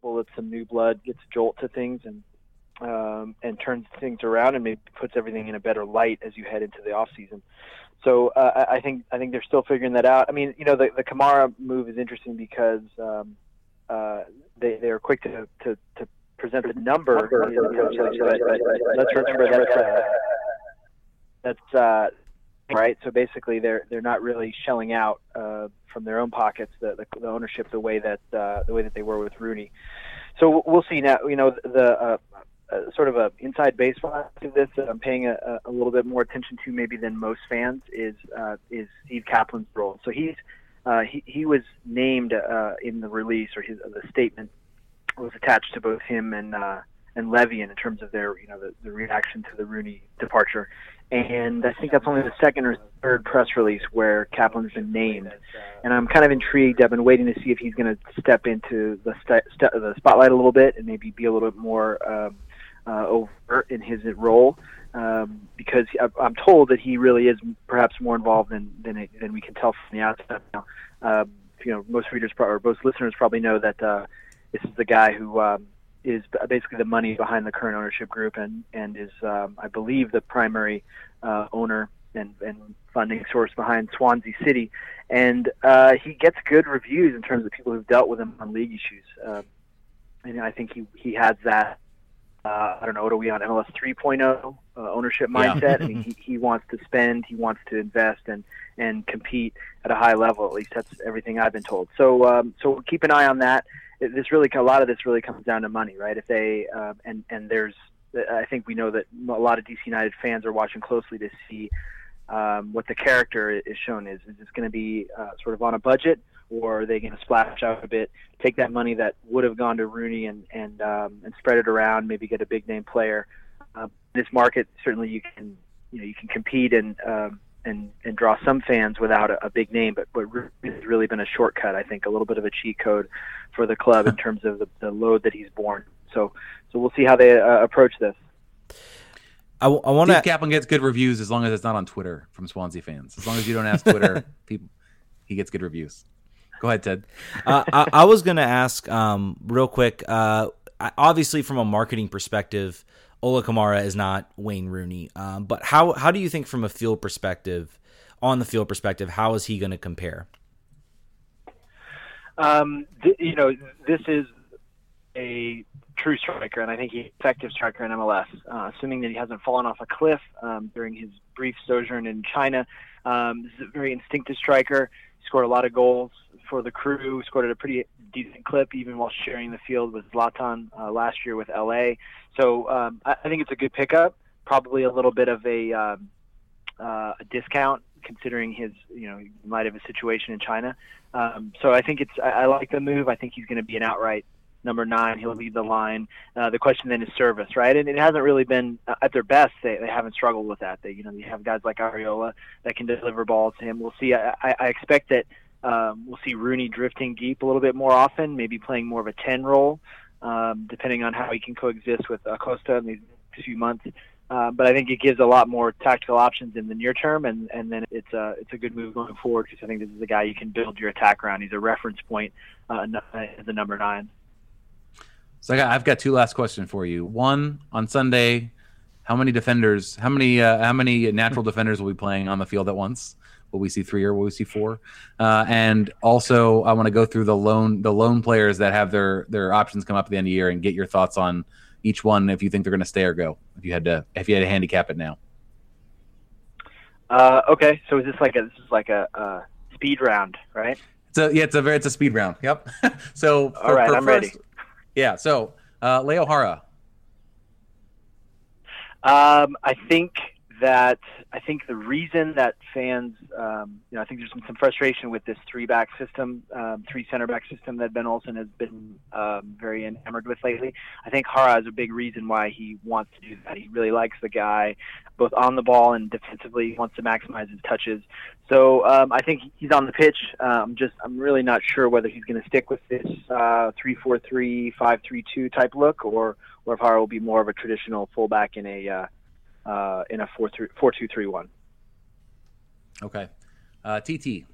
will let some new blood gets a jolt to things and um, and turns things around and maybe puts everything in a better light as you head into the off season. So uh, I I think I think they're still figuring that out. I mean, you know, the the Kamara move is interesting because um, uh, they they are quick to to, to present the number. in the but, but let's remember that's uh, that's uh, right. So basically, they're they're not really shelling out uh, from their own pockets the, the, the ownership the way that uh, the way that they were with Rooney. So we'll see now. You know, the uh, uh, sort of a inside baseball to this that I'm paying a, a little bit more attention to maybe than most fans is uh, is Steve Kaplan's role. So he's uh, he he was named uh, in the release or his the statement was attached to both him and uh, and Levien in terms of their you know the, the reaction to the Rooney departure. And I think that's only the second or third press release where Kaplan's been named. And I'm kind of intrigued. I've been waiting to see if he's going to step into the st- st- the spotlight a little bit and maybe be a little bit more um, uh, overt in his role. Um, because I'm told that he really is perhaps more involved than than, it, than we can tell from the outside. Now, um, you know, most readers pro- or most listeners probably know that uh, this is the guy who um, is basically the money behind the current ownership group and and is um, I believe the primary uh, owner and, and funding source behind Swansea City, and uh, he gets good reviews in terms of people who've dealt with him on league issues, um, and I think he he has that. Uh, I don't know. What are we on MLS 3.0 uh, ownership Yeah. mindset? I mean, *laughs* he, he wants to spend, he wants to invest, and and compete at a high level. At least that's everything I've been told. So um, so we'll keep an eye on that. It- This really a lot of this really comes down to money, right? If they um, and and there's I think we know that a lot of DC United fans are watching closely to see um, what the character is shown is. Is this going to be uh, sort of on a budget, or are they going to splash out a bit, take that money that would have gone to Rooney and and um, and spread it around, maybe get a big name player? Uh, this market certainly you can you know you can compete and um, and and draw some fans without a, a big name, but but Rooney has really been a shortcut. I think a little bit of a cheat code for the club in *laughs* terms of the, the load that he's borne. So so we'll see how they uh, approach this. I, want Steve to. Kaplan gets good reviews as long as it's not on Twitter from Swansea fans. As long as you don't ask Twitter, *laughs* people, he gets good reviews. Go ahead, Ted. uh, I, I was going to ask um, real quick. Uh, obviously, from a marketing perspective, Ola Kamara is not Wayne Rooney. Um, but how how do you think, from a field perspective, on the field perspective, how is he going to compare? Um, th- you know, this is a true striker, and I think he's an effective striker in MLS. Uh, assuming that he hasn't fallen off a cliff um, during his brief sojourn in China, um, this is a very instinctive striker. Scored a lot of goals for the crew. Scored at a pretty decent clip, even while sharing the field with Zlatan uh, last year with LA. So um, I, I think it's a good pickup. Probably a little bit of a um, uh, a discount considering his, you know, in light of his situation in China. Um, so I think it's I, I like the move. I think he's going to be an outright number nine. He'll lead the line. Uh, the question then is service, right? And it hasn't really been uh, at their best. They, they haven't struggled with that. They, you know, you have guys like Arriola that can deliver balls to him. We'll see. I, I, I expect that um, we'll see Rooney drifting deep a little bit more often, maybe playing more of a ten role, um, depending on how he can coexist with Acosta in these few months. Uh, but I think it gives a lot more tactical options in the near term, and, and then it's a it's a good move going forward because I think this is a guy you can build your attack around. He's a reference point uh, as a number nine. So I got, I've got two last questions for you. One on Sunday, how many defenders? How many uh, how many natural defenders will be playing on the field at once? Will we see three or will we see four? Uh, and also, I want to go through the loan the loan players that have their their options come up at the end of the year and get your thoughts on each one if you think they're going to stay or go. If you had to if you had to handicap it now. Uh, okay, so is this like a this is like a, a speed round, right? So yeah, it's a very it's a speed round. Yep. *laughs* so for, all right, I'm first, ready. Yeah. So uh, Leo Jara. Um, I think that I think the reason that fans, um, you know, I think there's some, some frustration with this three back system, um, three center back system that Ben Olsen has been um, very enamored with lately. I think Jara is a big reason why he wants to do that. He really likes the guy, both on the ball and defensively. He wants to maximize his touches. So um, I think he's on the pitch. Um, just I'm really not sure whether he's going to stick with this uh, three four three five three two type look, or or if Jara will be more of a traditional fullback in a uh, uh, in a four three four two three one. Okay, uh, TT.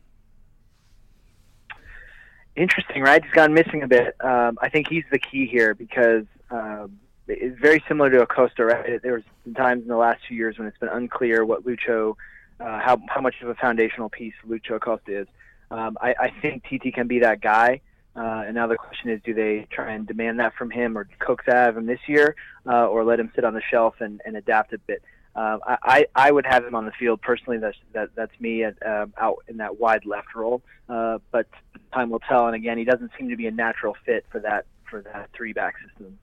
Interesting, right? He's gone missing a bit. Um, I think he's the key here because um, it's very similar to Acosta, right? There was times in the last few years when it's been unclear what Lucho, uh, how how much of a foundational piece Lucho Acosta is. Um, I, I think TT can be that guy. Uh, and now the question is, do they try and demand that from him or coax out of him this year, uh, or let him sit on the shelf and, and adapt a bit? Um, I, I would have him on the field personally. That's that, that's me at, um, out in that wide left role. Uh, but time will tell. And again, he doesn't seem to be a natural fit for that for that three back system.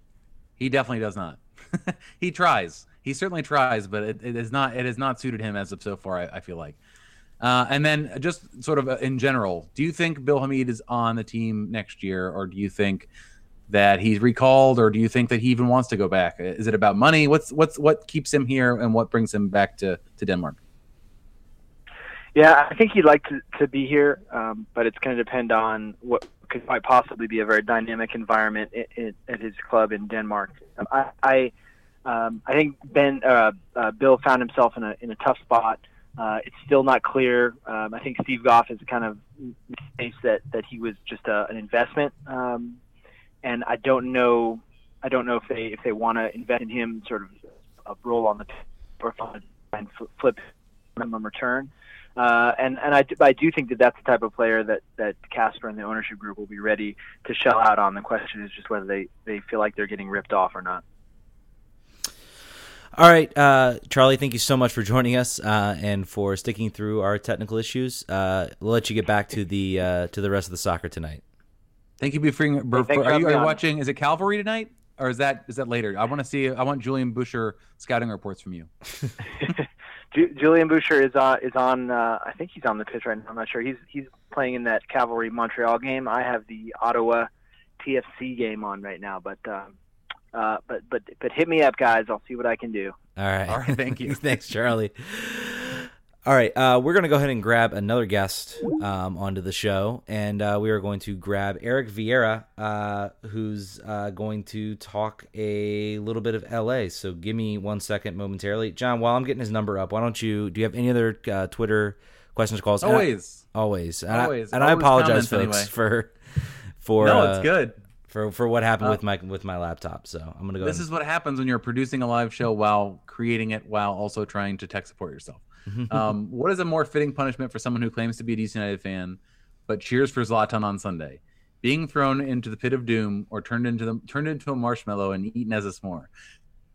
He definitely does not. *laughs* he tries. He certainly tries, but it, it is not. It has not suited him as of so far. I, I feel like. Uh, and then just sort of in general, do you think Bill Hamid is on the team next year, or do you think that he's recalled, or do you think that he even wants to go back? Is it about money? What's what's what keeps him here, and what brings him back to to Denmark? Yeah, I think he'd like to, to be here, um, but it's going to depend on what could might possibly be a very dynamic environment at his club in Denmark. Um, I I, um, I think Ben uh, uh, Bill found himself in a in a tough spot. Uh, it's still not clear. Um, I think Steve Goff has kind of faced that that he was just a, an investment um, and I don't know. I don't know if they if they want to invest in him, sort of a role on the or and flip minimum return. Uh, and and I, I do think that that's the type of player that that Kasper and the ownership group will be ready to shell out on. The question is just whether they they feel like they're getting ripped off or not. All right, uh, Charlie, thank you so much for joining us uh, and for sticking through our technical issues. Uh, we'll let you get back to the uh, to the rest of the soccer tonight. Thank you, be free. Hey, are you, are you watching? Is it Cavalry tonight, or is that is that later? I want to see. I want Julian Büscher scouting reports from you. *laughs* *laughs* Julian Büscher is on is on. Uh, I think he's on the pitch right now. I'm not sure. He's he's playing in that Cavalry Montreal game. I have the Ottawa TFC game on right now, but. Um, uh, but but but hit me up, guys. I'll see what I can do. All right. All right. Thank you. *laughs* Thanks, Charlie. All right, uh, we're going to go ahead and grab another guest um, onto the show, and uh, we are going to grab Eric Vieira, uh, who's uh, going to talk a little bit of LA. So give me one second momentarily, John. While I'm getting his number up, why don't you? Do you have any other uh, Twitter questions, calls? Always, I, always, and always. I, and always I apologize, folks, anyway. for for no, it's uh, good for for what happened with my with my laptop. So I'm gonna go. This and... is what happens when you're producing a live show while creating it while also trying to tech support yourself. *laughs* um, what is a more fitting punishment for someone who claims to be a DC United fan but cheers for Zlatan on Sunday? Being thrown into the pit of doom or turned into the turned into a marshmallow and eaten as a s'more.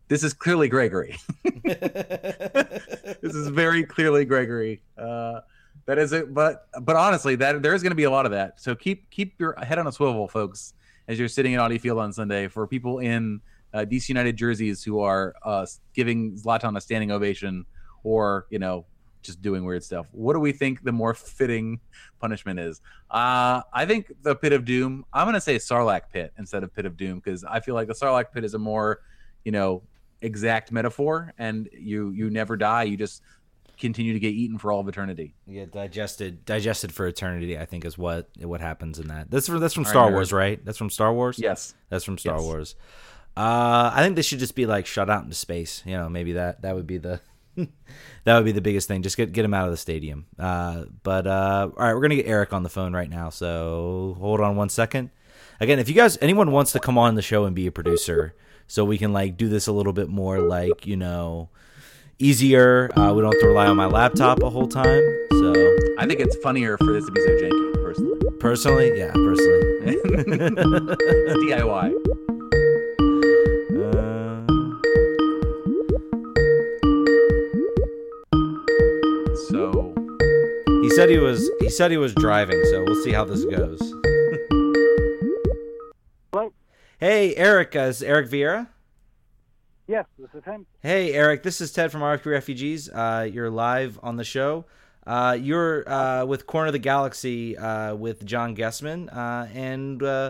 This is clearly Gregory. *laughs* this is very clearly Gregory. Uh, that is it, but but honestly, that there is going to be a lot of that. So keep keep your head on a swivel, folks, as you're sitting in Audi Field on Sunday. For people in uh, DC United jerseys who are uh, giving Zlatan a standing ovation or you know just doing weird stuff. What do we think the more fitting punishment is? Uh, I think the Pit of Doom. I'm gonna say Sarlacc Pit instead of Pit of Doom because I feel like the Sarlacc Pit is a more, you know, exact metaphor, and you you never die. You just continue to get eaten for all of eternity. Yeah, digested, digested for eternity. I think is what what happens in that. That's from that's from All right, Star nerd. Wars, right? That's from Star Wars. Yes. that's from Star Yes. Wars. Uh, I think they should just be like shut out into space. You know, maybe that that would be the *laughs* that would be the biggest thing. Just get get him out of the stadium. Uh, but uh, all right, we're gonna get Eric on the phone right now. So hold on one second. Again, if you guys anyone wants to come on the show and be a producer, so we can like do this a little bit more like you know easier. Uh, we don't have to rely on my laptop a whole time. So I think it's funnier for this to be so janky, personally. personally, yeah, personally. *laughs* DIY. Uh, So he said he was he said he was driving, so we'll see how this goes. Hello? Hey, Eric, uh, is Eric Vieira? Yes, this is him. Hey, Eric, this is Ted from RFK Refugees. Uh, you're live on the show. Uh, you're uh, with Corner of the Galaxy uh, with John Guessman, uh, and uh,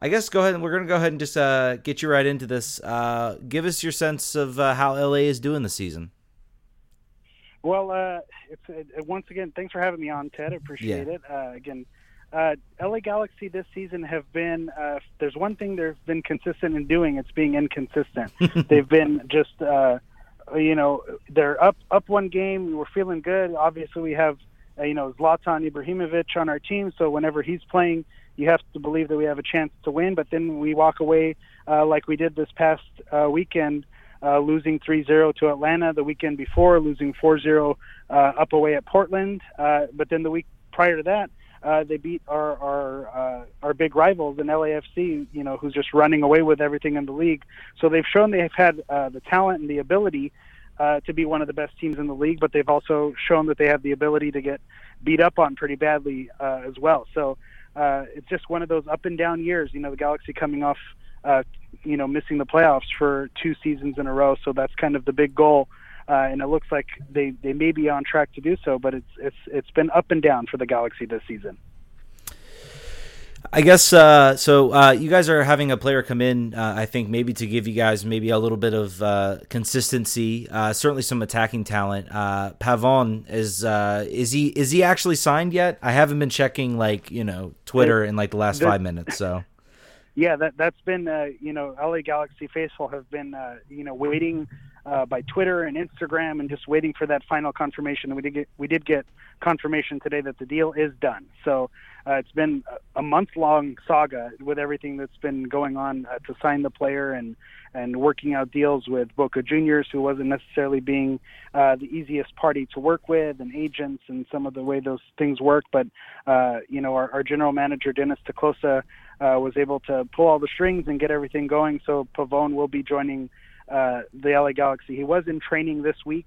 I guess go ahead and we're gonna go ahead and just uh, get you right into this. Uh, give us your sense of uh, how LA is doing this season. Well, uh, it's uh, once again, thanks for having me on, Ted. I appreciate Yeah. it. Uh, again, uh, LA Galaxy this season have been. Uh, there's one thing they've been consistent in doing. It's being inconsistent. *laughs* They've been just, uh, you know, they're up up one game. We're feeling good. Obviously, we have, uh, you know, Zlatan Ibrahimovic on our team. So whenever he's playing, you have to believe that we have a chance to win. But then we walk away uh, like we did this past uh, weekend uh, losing 3-0 to Atlanta the weekend before, losing 4-0 uh, up away at Portland. Uh, but then the week prior to that, uh, they beat our our uh, our big rivals in LAFC, you know, who's just running away with everything in the league. So they've shown they've had uh, the talent and the ability uh, to be one of the best teams in the league, but they've also shown that they have the ability to get beat up on pretty badly uh, as well. So uh, it's just one of those up and down years. You know, the Galaxy coming off, uh, you know, missing the playoffs for two seasons in a row. So that's kind of the big goal. Uh, and it looks like they, they may be on track to do so, but it's it's it's been up and down for the Galaxy this season. I guess uh, so. Uh, you guys are having a player come in. Uh, I think maybe to give you guys maybe a little bit of uh, consistency. Uh, certainly some attacking talent. Uh, Pavón is uh, is he is he actually signed yet? I haven't been checking like you know Twitter in like the last five minutes. So *laughs* Yeah, that that's been uh, you know LA Galaxy faithful have been uh, you know waiting uh, by Twitter and Instagram and just waiting for that final confirmation. We did get we did get confirmation today that the deal is done. So uh, it's been a month long saga with everything that's been going on uh, to sign the player and and working out deals with Boca Juniors, who wasn't necessarily being uh, the easiest party to work with, and agents and some of the way those things work. But uh, you know, our, our general manager Dennis te Kloese uh, was able to pull all the strings and get everything going. So Pavón will be joining uh, the LA Galaxy. He was in training this week,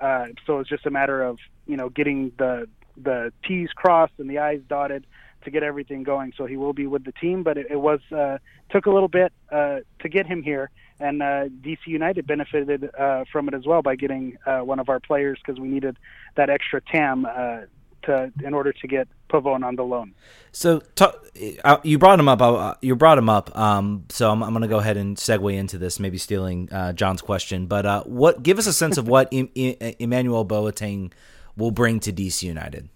uh, so it's just a matter of you know getting the the T's crossed and the I's dotted to get everything going. So he will be with the team, but it, it was uh, took a little bit uh, to get him here, and uh, DC United benefited uh, from it as well by getting uh, one of our players because we needed that extra TAM uh, to in order to get Pavón on the loan. so ta- uh, you brought him up. Uh, you brought him up. Um, so I'm, I'm going to go ahead and segue into this, maybe stealing uh, John's question. But uh, what? Give us a sense of what em- em- Emmanuel Boateng will bring to DC United.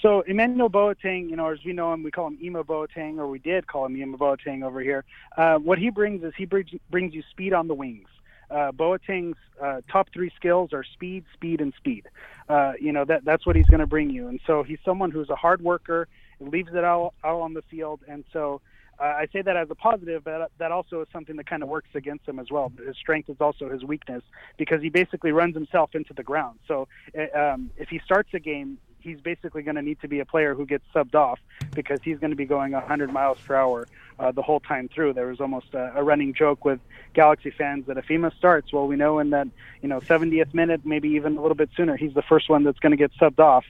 So Emmanuel Boateng, you know, as we know him, we call him Emo Boateng, or we did call him Emo Boateng over here. Uh, what he brings is he brings, brings you speed on the wings. Uh, Boateng's uh, top three skills are speed, speed, and speed. Uh, you know that that's what he's going to bring you. And so he's someone who's a hard worker, leaves it all out on the field, and so uh, I say that as a positive, but that also is something that kind of works against him as well. His strength is also his weakness because he basically runs himself into the ground. So uh, um, if he starts a game, he's basically going to need to be a player who gets subbed off because he's going to be going 100 miles per hour uh, the whole time through. There was almost a, a running joke with Galaxy fans that if Ema starts, well, we know in that you know 70th minute, maybe even a little bit sooner, he's the first one that's going to get subbed off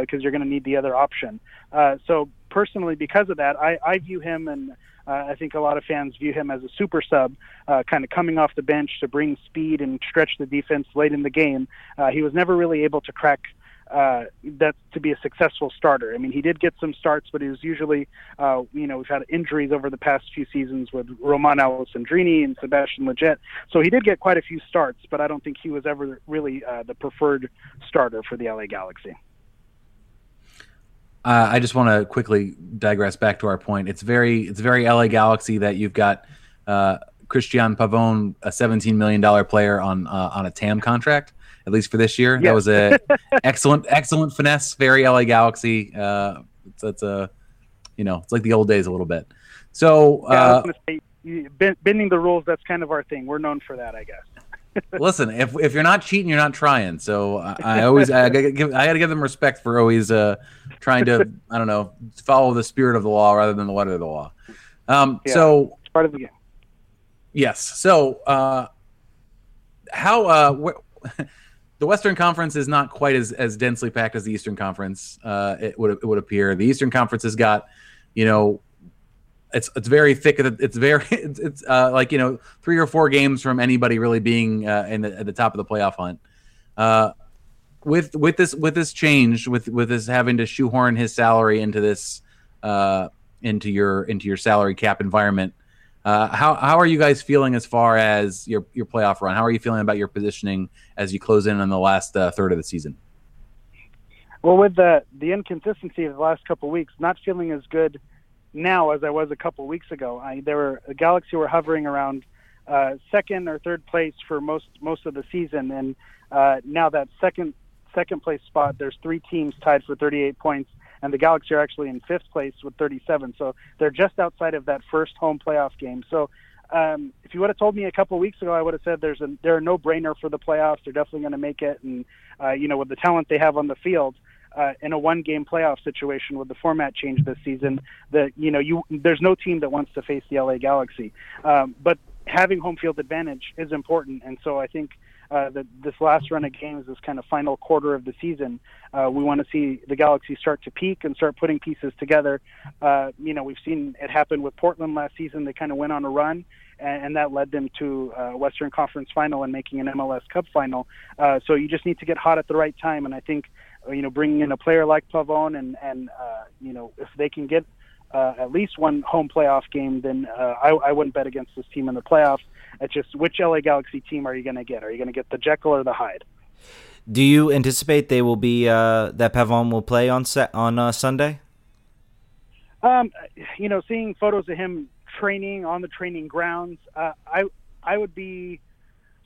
because you're going to need the other option. Uh, so personally, because of that, I, I view him and Uh, I think a lot of fans view him as a super sub, uh, kind of coming off the bench to bring speed and stretch the defense late in the game. Uh, he was never really able to crack uh, that to be a successful starter. I mean, he did get some starts, but he was usually, uh, you know, we've had injuries over the past few seasons with Romain Alessandrini and Sebastian Lletget. So he did get quite a few starts, but I don't think he was ever really uh, the preferred starter for the LA Galaxy. Uh, I just want to quickly digress back to our point. It's very it's very LA Galaxy that you've got uh, Cristian Pavón, a seventeen million dollar player on uh, on a TAM contract, at least for this year. That was a *laughs* excellent excellent finesse. Very LA Galaxy. Uh, it's, it's a you know it's like the old days a little bit. So Yeah, I was uh, gonna say, bend- bending the rules, that's kind of our thing. We're known for that, I guess. *laughs* listen, if if you're not cheating, you're not trying. So I, I always I gotta give I gotta give them respect for always uh, trying to I don't know follow the spirit of the law rather than the letter of the law. Um, Yeah. So It's part of the game. Yes. So, uh, how uh, wh- *laughs* the Western Conference is not quite as, as densely packed as the Eastern Conference. Uh, it would it would appear the Eastern Conference has got, you know, it's it's very thick. It's very *laughs* it's, it's uh, like you know three or four games from anybody really being uh, in the, at the top of the playoff hunt. Uh, with with this with this change with with this having to shoehorn his salary into this uh, into your into your salary cap environment. Uh, how how are you guys feeling as far as your your playoff run? How are you feeling about your positioning as you close in on the last uh, third of the season? Well, with the the inconsistency of the last couple of weeks, not feeling as good now as I was a couple of weeks ago. I, there were the Galaxy were hovering around uh, second or third place for most most of the season, and uh, now that second second place spot, there's three teams tied for 38 points, and the Galaxy are actually in fifth place with 37. So they're just outside of that first home playoff game. So. Um, if you would have told me a couple of weeks ago, I would have said there's a they're a no-brainer for the playoffs. They're definitely going to make it, and uh, you know with the talent they have on the field, uh, in a one game playoff situation with the format change this season that you know you there's no team that wants to face the LA Galaxy um, but having home field advantage is important and so I think uh, that this last run of games this kind of final quarter of the season uh, we want to see the Galaxy start to peak and start putting pieces together. Uh, you know we've seen it happen with Portland last season. They kind of went on a run and, and that led them to uh, Western Conference final and making an MLS Cup final. Uh, so you just need to get hot at the right time. And I think you know, bringing in a player like Pavón and and uh, you know, if they can get uh, at least one home playoff game, then uh, I, I wouldn't bet against this team in the playoffs. It's just which LA Galaxy team are you going to get? Are you going to get the Jekyll or the Hyde? Do you anticipate they will be uh, that Pavón will play on set on uh, Sunday? Um, you know, seeing photos of him training on the training grounds, uh, I I would be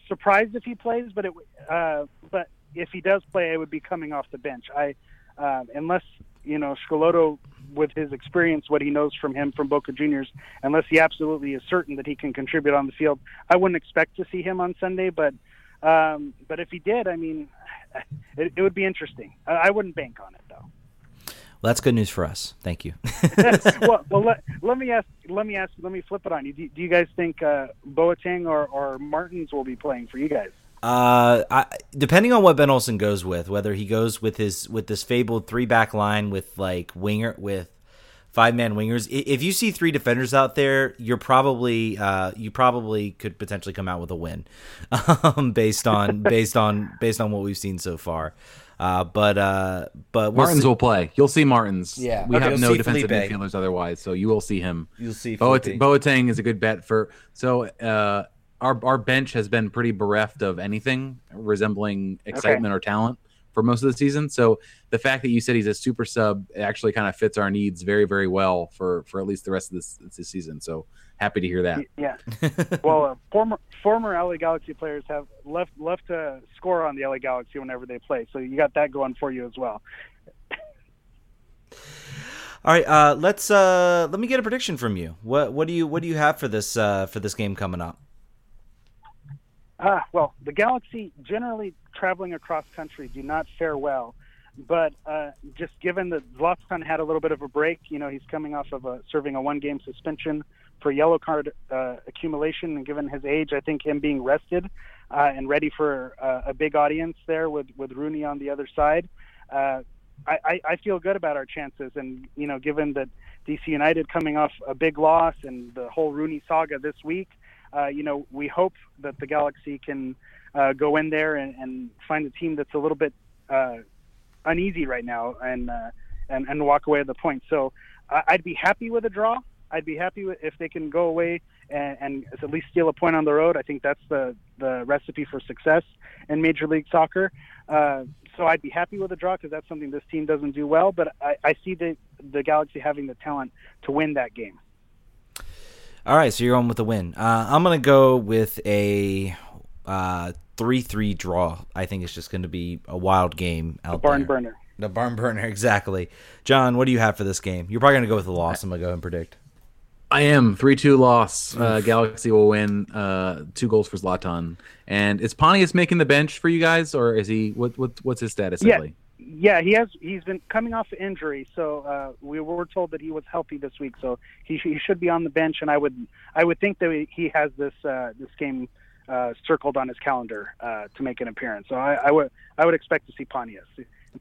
surprised if he plays, but it uh, but if he does play, it would be coming off the bench. I uh, unless you know Schelotto, with his experience, what he knows from him from Boca Juniors, unless he absolutely is certain that he can contribute on the field, I wouldn't expect to see him on Sunday. But um, but if he did, I mean, *sighs* it, it would be interesting. I, I wouldn't bank on it though. Well, that's good news for us. Thank you. *laughs* well, well let, let me ask. Let me ask. Let me flip it on you. Do, do you guys think uh, Boateng or, or Martins will be playing for you guys? Uh, I, depending on what Ben Olsen goes with, whether he goes with his with this fabled three back line with like winger with five man wingers. If you see three defenders out there, you're probably uh, you probably could potentially come out with a win, *laughs* um, based on *laughs* based on based on what we've seen so far. Uh, but uh, but we'll Martins see- will play. You'll see Martins. Yeah. we Okay, have no defensive Felipe. midfielders otherwise, so you will see him. You'll see Boat- Felipe. Boateng is a good bet for. So uh, our our bench has been pretty bereft of anything resembling excitement or talent for most of the season. So the fact that you said he's a super sub actually kind of fits our needs very very well for for at least the rest of this this season. So happy to hear that. Yeah. well, uh, former former LA Galaxy players have left left to score on the LA Galaxy whenever they play, so you got that going for you as well. All right, uh, let's uh, let me get a prediction from you. What what do you what do you have for this uh, for this game coming up? Ah, well, the Galaxy generally traveling across country do not fare well, but uh, just given that Zlatan had a little bit of a break, you know, he's coming off of a, serving a one-game suspension for yellow card uh, accumulation, and given his age, I think him being rested uh, and ready for uh, a big audience there with with Rooney on the other side. Uh, I, I, I feel good about our chances, and you know, given that DC United coming off a big loss and the whole Rooney saga this week. Uh, you know, we hope that the Galaxy can uh, go in there and, and find a team that's a little bit uh, uneasy right now and, uh, and and walk away with the point. So I'd be happy with a draw. I'd be happy if they can go away and, and at least steal a point on the road. I think that's the the recipe for success in Major League Soccer. Uh, so I'd be happy with a draw because that's something this team doesn't do well. But I, I see the the Galaxy having the talent to win that game. All right, so you're going with a win. Uh, I'm going to go with a uh, three-three draw. I think it's just going to be a wild game out the Barn there. burner. The barn burner, *laughs* exactly. John, what do you have for this game? You're probably going to go with a loss. I'm going to go and predict. I am three two loss. Uh, Galaxy will win. Uh, two goals for Zlatan. And is Pontius making the bench for you guys, or is he? What, what what's his status? Yeah. Yeah, he has. He's been coming off injury, so uh, we were told that he was healthy this week, so he, sh- he should be on the bench. And I would I would think that he has this uh, this game uh, circled on his calendar uh, to make an appearance. So I, I would I would expect to see Pontius.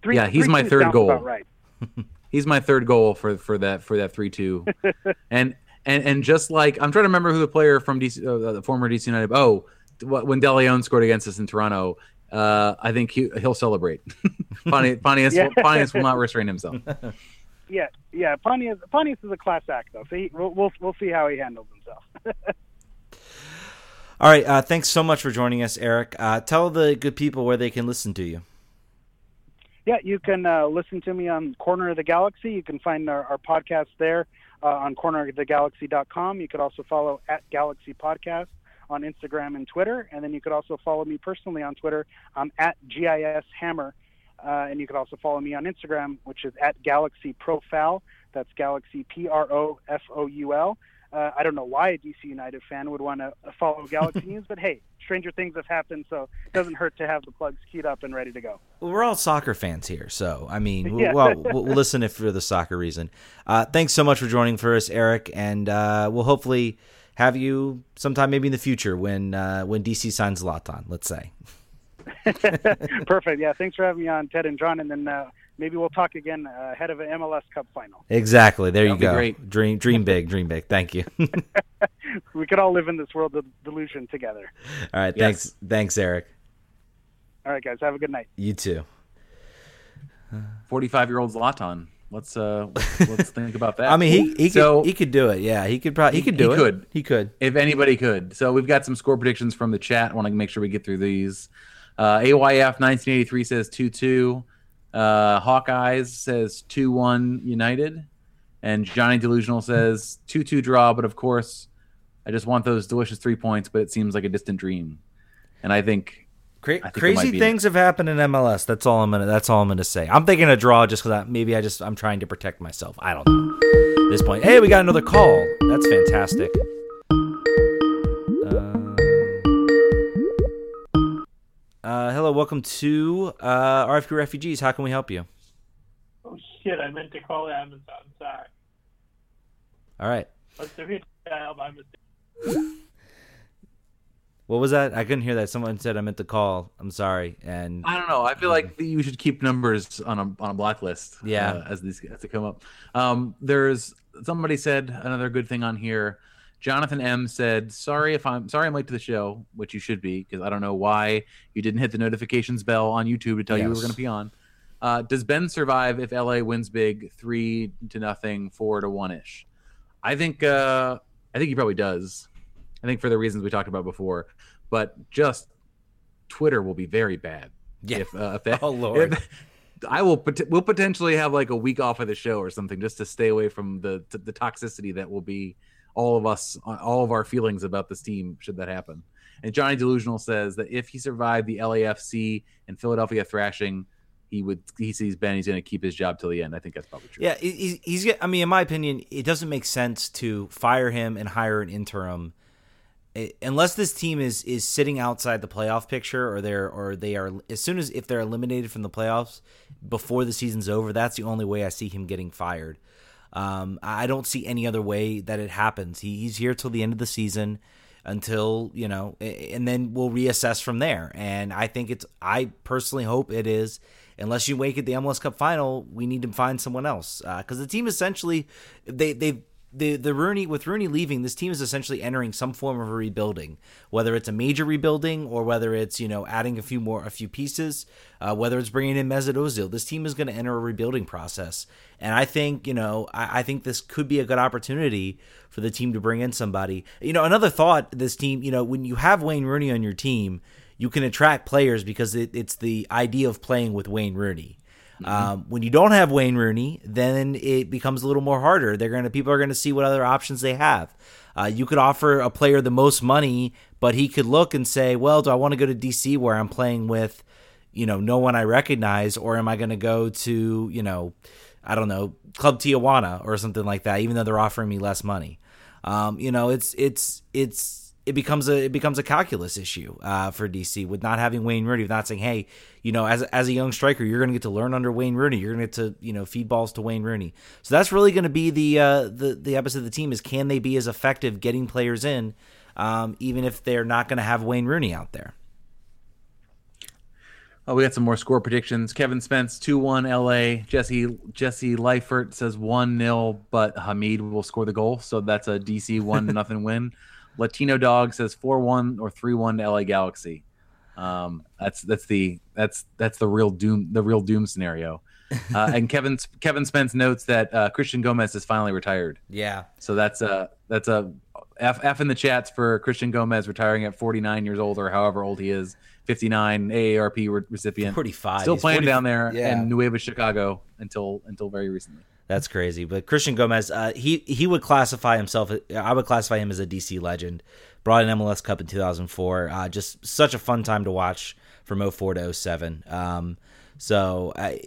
Three, Yeah, he's three my third goal. Right. *laughs* He's my third goal for for that for that three two. *laughs* and and and just like I'm trying to remember who the player from DC, uh, the former DC United. Oh, when DeLeon scored against us in Toronto. Uh, I think he, he'll celebrate. *laughs* Pontius, Pontius, *laughs* Yeah. Pontius will not restrain himself. *laughs* Yeah, yeah. Pontius Pontius is a class act, though. So he, we'll, we'll we'll see how he handles himself. All right, uh, thanks so much for joining us, Eric. Uh, tell the good people where they can listen to you. Yeah, you can uh, listen to me on Corner of the Galaxy. You can find our, our podcast there uh, on cornerofthegalaxy.com. You could also follow at Galaxy Podcast on Instagram and Twitter. And then you could also follow me personally on Twitter. I'm at GIS Hammer. Uh, and you could also follow me on Instagram, which is at Galaxy Profile. That's Galaxy P R O F O U L. Uh, I don't know why a DC United fan would want to follow Galaxy *laughs* News, but hey, stranger things have happened, so it doesn't hurt to have the plugs keyed up and ready to go. Well, we're all soccer fans here, so I mean, *laughs* we'll, Yeah. well, we'll we'll listen if for the soccer reason. Uh, thanks so much for joining for us, Eric, and uh, we'll hopefully have you sometime maybe in the future when uh, when DC signs Zlatan. Let's say. *laughs* Perfect. Yeah. Thanks for having me on, Ted and John. And then uh, maybe we'll talk again uh, ahead of an MLS Cup final. Exactly. There you That'd be go. great. Dream, dream big, dream big. Thank you. *laughs* *laughs* We could all live in this world of delusion together. all right. Yes. Thanks. Thanks, Eric. All right, guys. Have a good night. You too. Forty-five year old Zlatan. Let's uh let's think about *laughs* that. I mean, he he So- could he could do it. Yeah, he could probably he, could do he it. could. He could. if anybody could. So we've got some score predictions from the chat. I want to make sure we get through these. Uh, AYF 1983 says 2 2. Uh, Hawkeyes says 2 1 United. And Johnny Delusional says 2 2 draw. But of course, I just want those delicious three points, but it seems like a distant dream. And I think. Cra- I think it might crazy be- things have happened in MLS. That's all I'm gonna. That's all I'm gonna say. I'm thinking a draw just because maybe I just I'm trying to protect myself. I don't know. At this point, hey, we got another call. That's fantastic. Um, uh, hello, welcome to uh, RFK Refugees. How can we help you? Oh shit! I meant to call Amazon. Sorry. All right. Must have hit dial by mistake. What was that? I couldn't hear that. Someone said I meant to call. I'm sorry. And I don't know. I feel like you should keep numbers on a on a blacklist. Yeah. uh, as these as they come up. Um, there's somebody said another good thing on here. Jonathan M said, "Sorry if I'm sorry I'm late to the show, which you should be because I don't know why you didn't hit the notifications bell on YouTube to tell you we were going to be on." Uh, does Ben survive if LA wins big, three to nothing, four to one ish? I think uh, I think he probably does. I think for the reasons we talked about before, but just Twitter will be very bad. Yeah. If, uh, if *laughs* that, Oh, Lord. if- *laughs* I will. We'll potentially have like a week off of the show or something just to stay away from the the toxicity that will be all of us, all of our feelings about this team should that happen. And Johnny Delusional says that if he survived the LAFC and Philadelphia thrashing, he would. He sees Ben. He's going to keep his job till the end. I think that's probably true. Yeah, he's, he's. I mean, in my opinion, it doesn't make sense to fire him and hire an interim, Unless this team is is sitting outside the playoff picture, or they're or they are as soon as if they're eliminated from the playoffs before the season's over. That's the only way I see him getting fired. Um, I don't see any other way that it happens. He, he's here till the end of the season. until you know, and then we'll reassess from there. And I think it's. I personally hope it is. Unless you make it the MLS Cup final, we need to find someone else because the team essentially they they the the Rooney with Rooney leaving, this team is essentially entering some form of a rebuilding, whether it's a major rebuilding or whether it's you know adding a few more a few pieces, uh, whether it's bringing in Mesut Ozil. This team is going to enter a rebuilding process, and I think you know I, I think this could be a good opportunity for the team to bring in somebody. You know, another thought: this team, you know, when you have Wayne Rooney on your team, you can attract players because it, it's the idea of playing with Wayne Rooney. Um, when you don't have Wayne Rooney, then it becomes a little more harder. They're gonna people are gonna see what other options they have. Uh, you could offer a player the most money, but he could look and say, "Well, do I want to go to DC where I'm playing with, you know, no one I recognize, or am I going to go to, you know, I don't know, Club Tijuana or something like that, even though they're offering me less money." Um, you know, it's it's it's it becomes a it becomes a calculus issue uh, for DC with not having Wayne Rooney, with not saying, hey, you know, as as a young striker, you're going to get to learn under Wayne Rooney. You're going to get to you know feed balls to Wayne Rooney. So that's really going to be the uh, the the episode of the team is can they be as effective getting players in, um, even if they're not going to have Wayne Rooney out there. Oh, we got some more score predictions. Kevin Spence two one LA. Jesse Jesse Leifert says one 0 but Hamid will score the goal, so that's a DC one *laughs* nothing win. Latino Dog says four one or three one to LA Galaxy. Um, that's that's the that's that's the real doom the real doom scenario. Uh, and *laughs* Kevin Kevin Spence notes that uh, Christian Gomez is finally retired. Yeah, So that's a that's a F, F in the chats for Christian Gomez retiring at 49 years old or however old he is, 59 AARP re- recipient. 45. Still He's playing 40 down there Yeah. in Nueva Chicago until until very recently. That's crazy. But Christian Gomez, uh, he he would classify himself. I would classify him as a DC legend. Brought an MLS Cup in 2004. Uh, just such a fun time to watch from 04 to 07. Um, so I,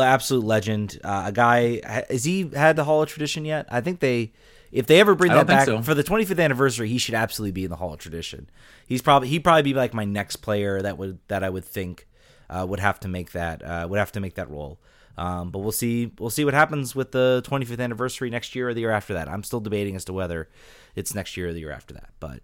absolute legend. Uh, a guy. Has he had the Hall of Tradition yet? I think they. If they ever bring that back so. for the 25th anniversary, he should absolutely be in the Hall of Tradition. He's probably he'd probably be like my next player that would that I would think uh, would have to make that uh, would have to make that role. Um, but we'll see we'll see what happens with the 25th anniversary next year or the year after that. I'm still debating as to whether it's next year or the year after that. But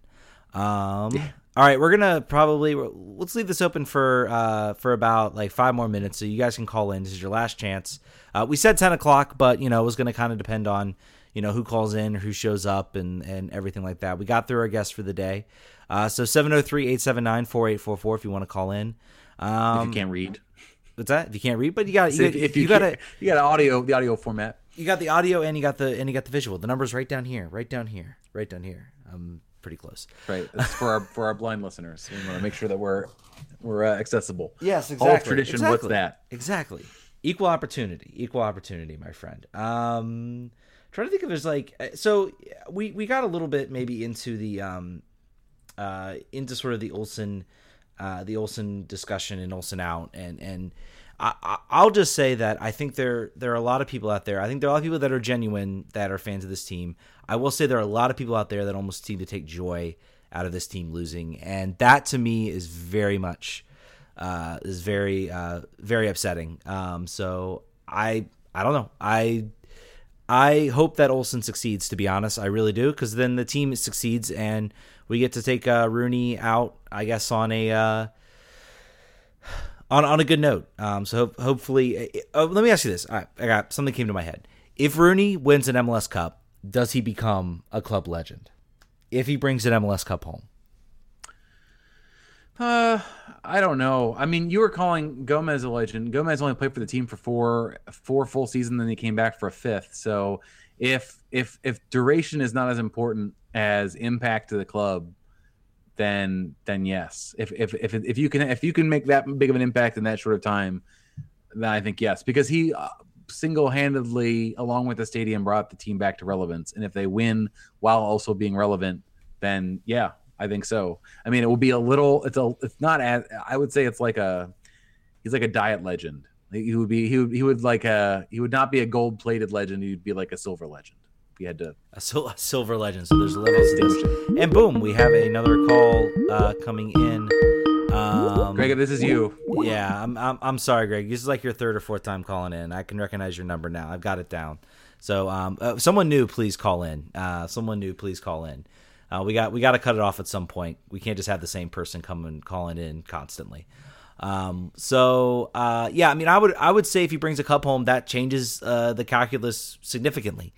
um, all right, we're gonna probably let's leave this open for uh, for about like five more minutes, so you guys can call in. This is your last chance. Uh, we said 10 o'clock, but you know it was gonna kind of depend on you know who calls in who shows up and and everything like that. We got through our guests for the day. Uh, so 703-879-4844 if you want to call in. Um, if you can't read, What's that? If you can't read, but you got So you, if, if you, you got it. you got audio the audio format. You got the audio and you got the and you got the visual. The numbers right down here, right down here, right down here. I'm pretty close. Right, That's for our for our blind listeners. We want to make sure that we're we're uh, accessible. Yes, exactly. of tradition. What's exactly. that? Exactly. Equal opportunity. Equal opportunity, my friend. Um, trying to think if there's like uh, so we we got a little bit maybe into the um uh into sort of the Olsen uh the Olsen discussion and Olsen out and and I, I'll just say that I think there there are a lot of people out there. I think there are a lot of people that are genuine that are fans of this team. I will say there are a lot of people out there that almost seem to take joy out of this team losing, and that to me is very much uh, is very uh, very upsetting. Um, so I I don't know. I I hope that Olsen succeeds. To be honest, I really do, because then the team succeeds and we get to take uh, Rooney out. I guess on a uh, on on a good note. Um, so hope, hopefully, uh, let me ask you this. Right, I got something came to my head. If Rooney wins an MLS Cup, does he become a club legend? If he brings an MLS Cup home, Uh, I don't know. I mean, you were calling Gomez a legend. Gomez only played for the team for four four full seasons, then he came back for a fifth. So if if if duration is not as important as impact to the club, then then yes. If if if if you can if you can make that big of an impact in that short of time, then I think yes, because he uh, single-handedly, along with the stadium, brought the team back to relevance. And if they win while also being relevant, then yeah, I think so. I mean, it will be a little. It's a. It's not as. I would say it's like a. He's like a diet legend. He would be. He would. He would like a. He would not be a gold-plated legend. He'd be like a silver legend. He had to. a, sil- a silver legend. So there's levels to this. And boom, we have another call uh, coming in. Um, Greg, this is you. Yeah, I'm, I'm I'm sorry, Greg. This is like your third or fourth time calling in. I can recognize your number now. I've got it down. So, um, uh, someone new, please call in. Uh, someone new, please call in. Uh, we got we got to cut it off at some point. We can't just have the same person coming calling in constantly. Um, so uh, yeah, I mean, I would I would say if he brings a cup home, that changes uh, the calculus significantly.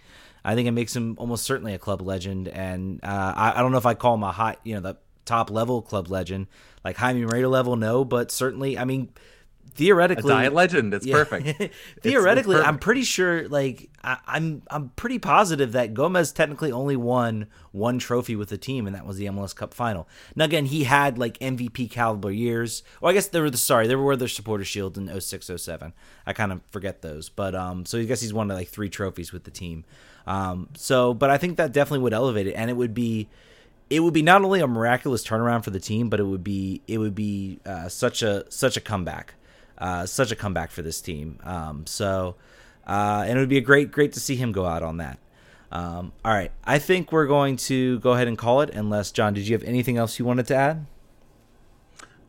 I think it makes him almost certainly a club legend, and uh, I, I don't know if I call him a high, you know, the top level club legend, like Jaime Moreno level, no, but certainly, I mean, theoretically, A diet legend. It's perfect. *laughs* It's- theoretically, it's I'm pretty sure. Like I, I'm, I'm pretty positive that Gomez technically only won one trophy with the team, and that was the MLS Cup final. Now again, he had like MVP caliber years. Well, I guess there were the sorry, there were the supporter shield in 06, 07. I kind of forget those, but um, so I guess he's won like three trophies with the team. Um, so, but I think that definitely would elevate it, and it would be it would be not only a miraculous turnaround for the team, but it would be it would be uh, such a such a comeback, uh, such a comeback for this team. Um, so, uh, and it would be a great great to see him go out on that. Um, all right, I think we're going to go ahead and call it. Unless John, did you have anything else you wanted to add?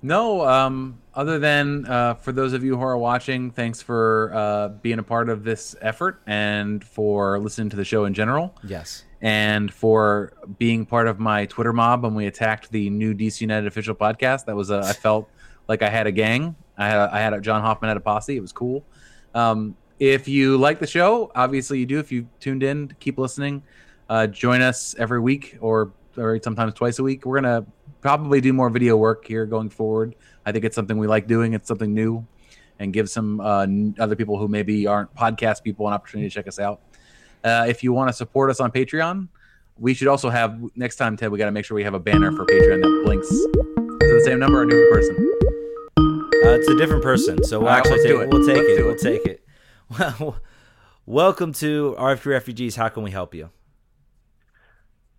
No, um, other than uh, for those of you who are watching, thanks for uh, being a part of this effort and for listening to the show in general. Yes. And for being part of my Twitter mob when we attacked the new DC United official podcast. That was a, I felt *laughs* like I had a gang. I had, a, I had a, John Hoffman had a posse. It was cool. Um, if you like the show, obviously you do. If you tuned in, keep listening. Uh, join us every week or, or sometimes twice a week. We're gonna probably do more video work here going forward. I think it's something we like doing. It's something new, and give some uh, n- other people who maybe aren't podcast people an opportunity to check us out. Uh, if you want to support us on Patreon, we should also have next time, Ted. We got to make sure we have a banner for Patreon that blinks. It the same number or a new person? Uh, it's a different person, so we'll All right, actually take it. we'll take Let's it. We'll take it. *laughs* Well, welcome to RFK Refugees. How can we help you?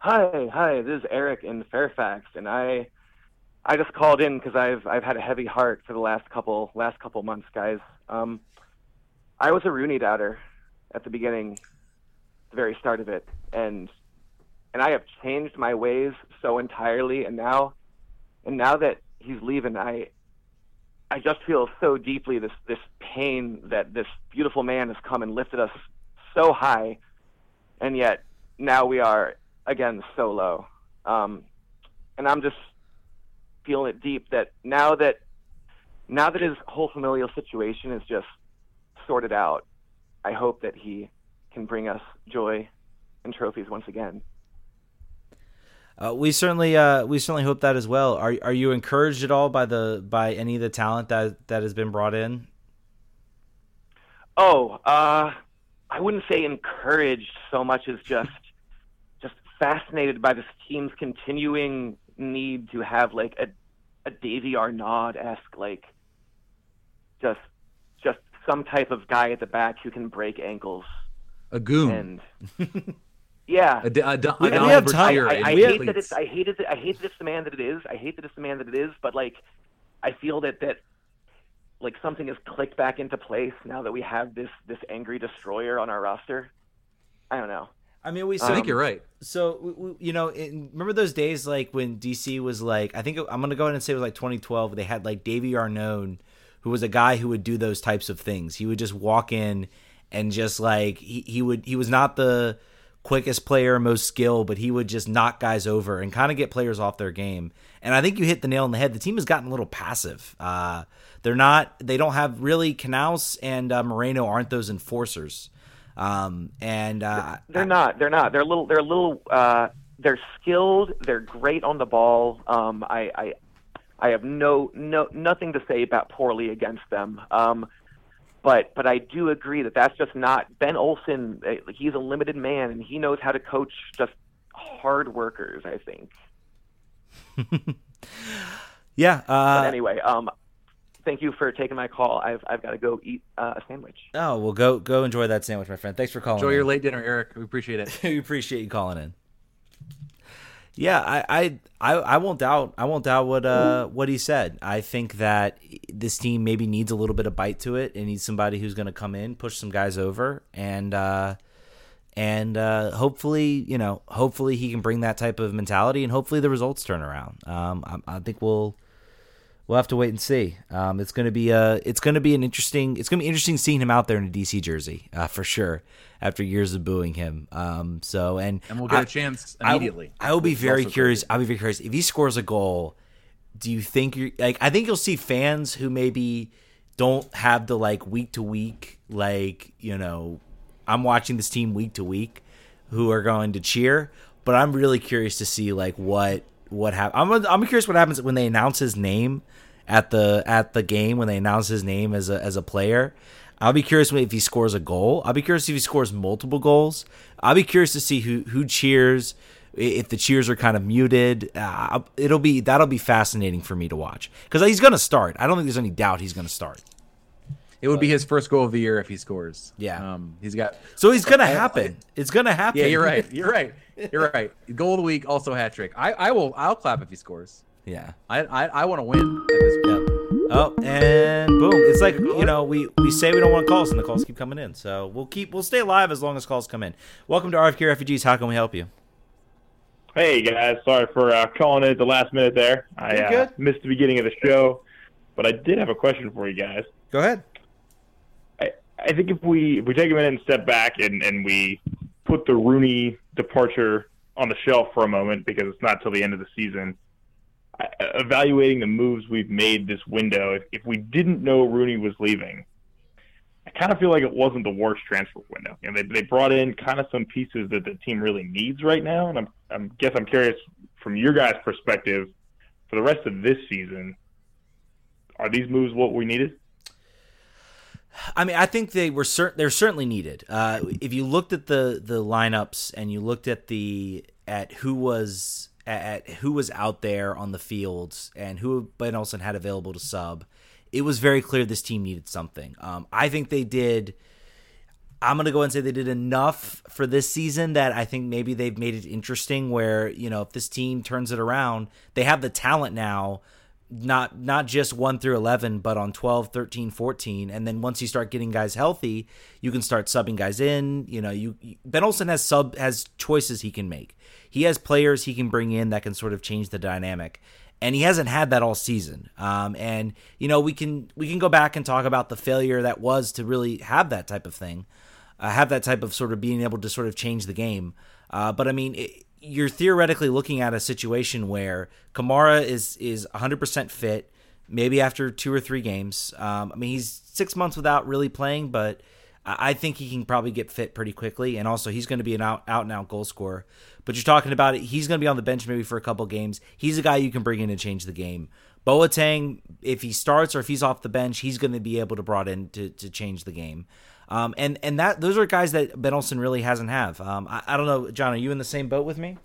Hi, hi. This is Eric in Fairfax, and I, I just called in because I've I've had a heavy heart for the last couple last couple months, guys. Um, I was a Rooney doubter at the beginning, the very start of it, and and I have changed my ways so entirely, and now, and now that he's leaving, I, I just feel so deeply this this pain that this beautiful man has come and lifted us so high, and yet now we are again so low. Um, and I'm just feeling it deep that now that now that his whole familial situation is just sorted out, I hope that he can bring us joy and trophies once again. Uh, we certainly uh, we certainly hope that as well. Are are you encouraged at all by the by any of the talent that that has been brought in? Oh, uh, I wouldn't say encouraged so much as just fascinated by this team's continuing need to have like a a Davy Arnaud esque like just just some type of guy at the back who can break ankles. A goon. And *laughs* yeah, A, d- a, d- a We- we have time. Brashear I, in I we have- hate that it's I hate it I hate that it's the man that it is. I hate that it's the man that it is, but like I feel that that like something has clicked back into place now that we have this this angry destroyer on our roster. I don't know. I mean, we I think you're right. So we, we, you know, in, remember those days like when DC was like, I think I'm gonna go ahead and say it was like 2012. They had like Davy Arnaud, who was a guy who would do those types of things. He would just walk in and just like he, he would he was not the quickest player, most skill, but he would just knock guys over and kind of get players off their game. And I think you hit the nail on the head. The team has gotten a little passive. Uh, they're not. They don't have really Canouse and uh, Moreno aren't those enforcers. Um, and uh, They're not. They're not. They're a little. They're a little. Uh, they're skilled. They're great on the ball. Um, I, I, I have no no nothing to say about poorly against them. Um, but but I do agree that that's just not Ben Olsen. eh, He's a limited man, and he knows how to coach just hard workers. I think. *laughs* yeah. Uh, But anyway, um, thank you for taking my call. I've I've got to go eat uh, a sandwich. Oh well, go go enjoy that sandwich, my friend. Thanks for calling. Enjoy in. your late dinner, Eric. We appreciate it. *laughs* we appreciate you calling in. Yeah, I, I, I, I won't doubt. I won't doubt what uh what he said. I think that this team maybe needs a little bit of bite to it. It needs somebody who's going to come in, push some guys over, and uh, and uh, hopefully, you know, hopefully he can bring that type of mentality, and hopefully the results turn around. Um, I, I think we'll we'll have to wait and see. Um, it's gonna be a it's gonna be an interesting it's gonna be interesting seeing him out there in a DC jersey uh, for sure after years of booing him. Um, so and And we'll get I- a chance immediately. I, will be very curious. I'll be very curious if he scores a goal. Do you think you're like? I think you'll see fans who maybe don't have the like week to week like you know I'm watching this team week to week who are going to cheer, but I'm really curious to see like what what happens. I'm I'm curious what happens when they announce his name at the at the game when they announce his name as a as a player. I'll be curious if he scores a goal. I'll be curious if he scores multiple goals. I'll be curious to see who who cheers. If the cheers are kind of muted, uh, it'll be that'll be fascinating for me to watch because he's going to start. I don't think there's any doubt he's going to start. It would be his first goal of the year if he scores. Yeah. um, he's got. So he's going to happen. It's going to happen. Yeah, you're right. *laughs* You're right. You're right. Goal of the week, also hat trick. I, I will. I'll clap if he scores. Yeah. I I, I want to win. At Yep. Oh, and boom! It's like you know we we say we don't want calls, and the calls keep coming in. So we'll keep we'll stay alive as long as calls come in. Welcome to RFK Refugees. How can we help you? Hey guys, sorry for uh, calling in at the last minute there. I uh, missed the beginning of the show, but I did have a question for you guys. Go ahead. I, I think if we if we take a minute and step back and, and we put the Rooney departure on the shelf for a moment because it's not till the end of the season. I, evaluating the moves we've made this window, if, if we didn't know Rooney was leaving, I kind of feel like it wasn't the worst transfer window. You know, they they brought in kind of some pieces that the team really needs right now, and I'm I'm guess I'm curious from your guys' perspective for the rest of this season. Are these moves what we needed? I mean, I think they were cert- they're certainly needed. Uh, if you looked at the the lineups and you looked at the at who was at who was out there on the fields and who Ben Olsen had available to sub, it was very clear this team needed something. Um, I think they did. I'm gonna go and say they did enough for this season that I think maybe they've made it interesting. Where you know if this team turns it around, they have the talent now not not just 1 through 11 but on 12 13 14 and then once you start getting guys healthy you can start subbing guys in. You know you Ben Olsen has sub has choices he can make. He has players he can bring in that can sort of change the dynamic. And he hasn't had that all season. Um, and you know we can we can go back and talk about the failure that was to really have that type of thing uh, have that type of sort of being able to sort of change the game. Uh, but I mean it, you're theoretically looking at a situation where Kamara is is 100% fit, maybe after two or three games. Um, I mean, he's six months without really playing, but I think he can probably get fit pretty quickly. And also, he's going to be an out out and out goal scorer. But you're talking about it. He's going to be on the bench maybe for a couple games. He's a guy you can bring in and change the game. Boateng, if he starts or if he's off the bench, he's going to be able to brought in to, to change the game. Um, and and that those are guys that Ben Olsen really hasn't have. Um, I, I don't know, John. Are you in the same boat with me?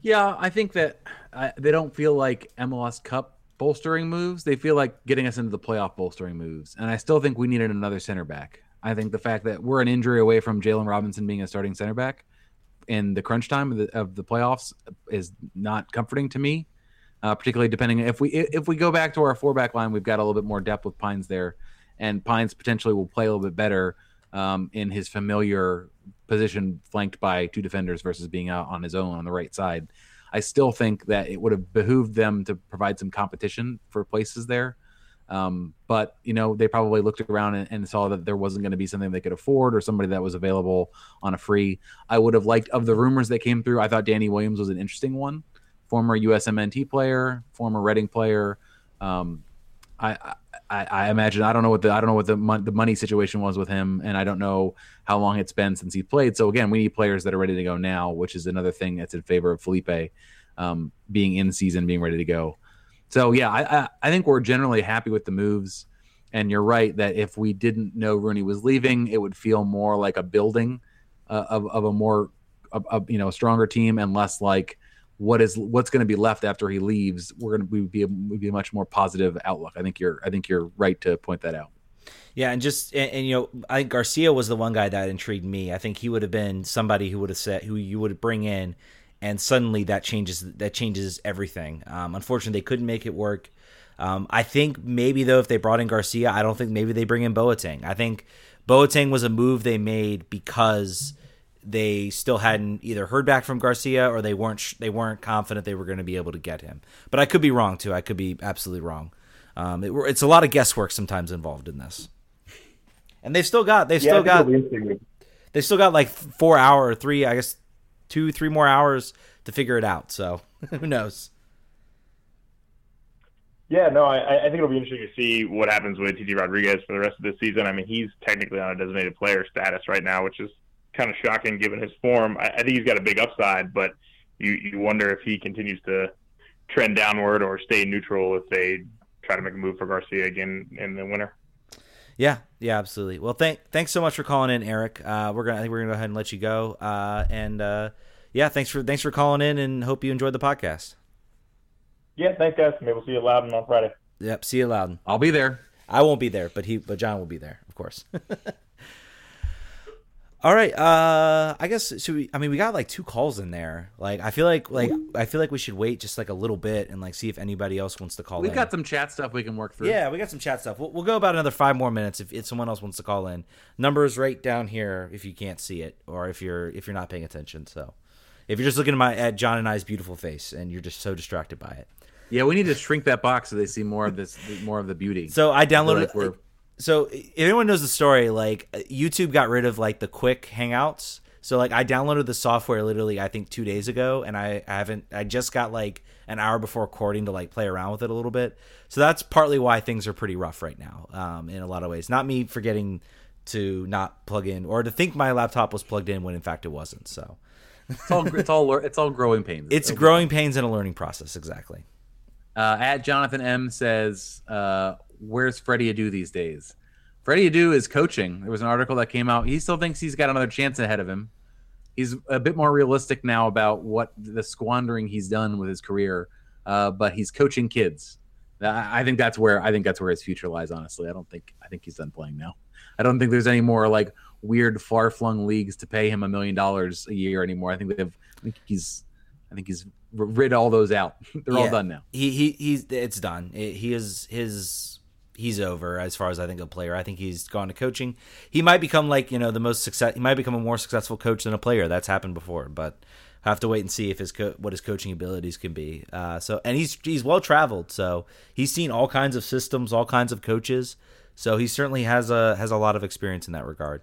Yeah, I think that uh, they don't feel like MLS Cup bolstering moves. They feel like getting us into the playoff bolstering moves. And I still think we needed another center back. I think the fact that we're an injury away from Jalen Robinson being a starting center back in the crunch time of the, of the playoffs is not comforting to me. Uh, particularly depending if we if we go back to our four back line, we've got a little bit more depth with Pines there, and Pines potentially will play a little bit better um, in his familiar position, flanked by two defenders versus being out on his own on the right side. I still think that it would have behooved them to provide some competition for places there. Um, but you know, they probably looked around and, and saw that there wasn't going to be something they could afford or somebody that was available on a free. I would have liked of the rumors that came through. I thought Danny Williams was an interesting one, former USMNT player, former Reading player. Um, I, I, I imagine I don't know what the I don't know what the mon- the money situation was with him, and I don't know how long it's been since he played. So again, we need players that are ready to go now, which is another thing that's in favor of Felipe um, being in season, being ready to go. So yeah, I, I I think we're generally happy with the moves, and you're right that if we didn't know Rooney was leaving, it would feel more like a building uh, of of a more of, you know stronger team and less like what is what's going to be left after he leaves. We're going to we be a, would be a much more positive outlook. I think you're I think you're right to point that out. Yeah, and just and, and, you know, I think Garcia was the one guy that intrigued me. I think he would have been somebody who would have said who you would bring in, and suddenly that changes that changes everything. Um, unfortunately, they couldn't make it work. Um, I think maybe though, if they brought in Garcia, I don't think maybe they bring in Boateng. I think Boateng was a move they made because they still hadn't either heard back from Garcia or they weren't sh- they weren't confident they were going to be able to get him. But I could be wrong too. I could be absolutely wrong. Um, it, it's a lot of guesswork sometimes involved in this. And they've still got they've Yeah, still got think it'll be interesting. they still got like four hour or three I guess two three more hours to figure it out. So *laughs* who knows? Yeah, no, I, I think it'll be interesting to see what happens with TJ Rodriguez for the rest of this season. I mean, he's technically on a designated player status right now, which is kind of shocking given his form. I, I think he's got a big upside, but you you wonder if he continues to trend downward or stay neutral if they try to make a move for Garcia again in the winter. Yeah, yeah, absolutely. Well, thank thanks so much for calling in, Eric. Uh, we're gonna I think we're gonna go ahead and let you go. Uh, and uh, yeah, thanks for thanks for calling in, and hope you enjoyed the podcast. Yeah, thanks, guys. Maybe we'll see you loud on Friday. Yep, see you loud. I'll be there. I won't be there, but he but John will be there, of course. *laughs* All right, uh I guess should we I mean we got like two calls in there. Like I feel like like I feel like we should wait just like a little bit and like see if anybody else wants to call We've in. got some chat stuff we can work through. Yeah, we got some chat stuff. We'll, we'll go about another five more minutes if, if someone else wants to call in. Numbers right down here if you can't see it or if you're if you're not paying attention. So if you're just looking at my at John and I's beautiful face and you're just so distracted by it. Yeah, we need to shrink that box so they see more of this, more of the beauty. So I downloaded. like so if anyone knows the story, like YouTube got rid of like the quick Hangouts. So like I downloaded the software literally I think two days ago, and I, I haven't. I just got like an hour before recording to like play around with it a little bit. So that's partly why things are pretty rough right now, um, in a lot of ways. Not me forgetting to not plug in or to think my laptop was plugged in when in fact it wasn't. So It's all it's all it's all growing pains. it's growing pains and a learning process. Exactly. Uh, at Jonathan M says, uh, "Where's Freddie Adu these days?" Freddie Adu is coaching. There was an article that came out. He still thinks he's got another chance ahead of him. He's a bit more realistic now about what the squandering he's done with his career, uh, but he's coaching kids. I think that's where I think that's where his future lies. Honestly, I don't think I think he's done playing now. I don't think there's any more like weird far flung leagues to pay him a million dollars a year anymore. I think they've. I think he's. I think he's rid all those out. *laughs* They're all done now. He he he's it's done. It, he is his he's over as far as I think a player. I think he's gone to coaching. He might become like you know the most success. He might become a more successful coach than a player. That's happened before, but I have to wait and see if his co- what his coaching abilities can be. Uh, so and he's he's well traveled. So he's seen all kinds of systems, all kinds of coaches. So he certainly has a has a lot of experience in that regard.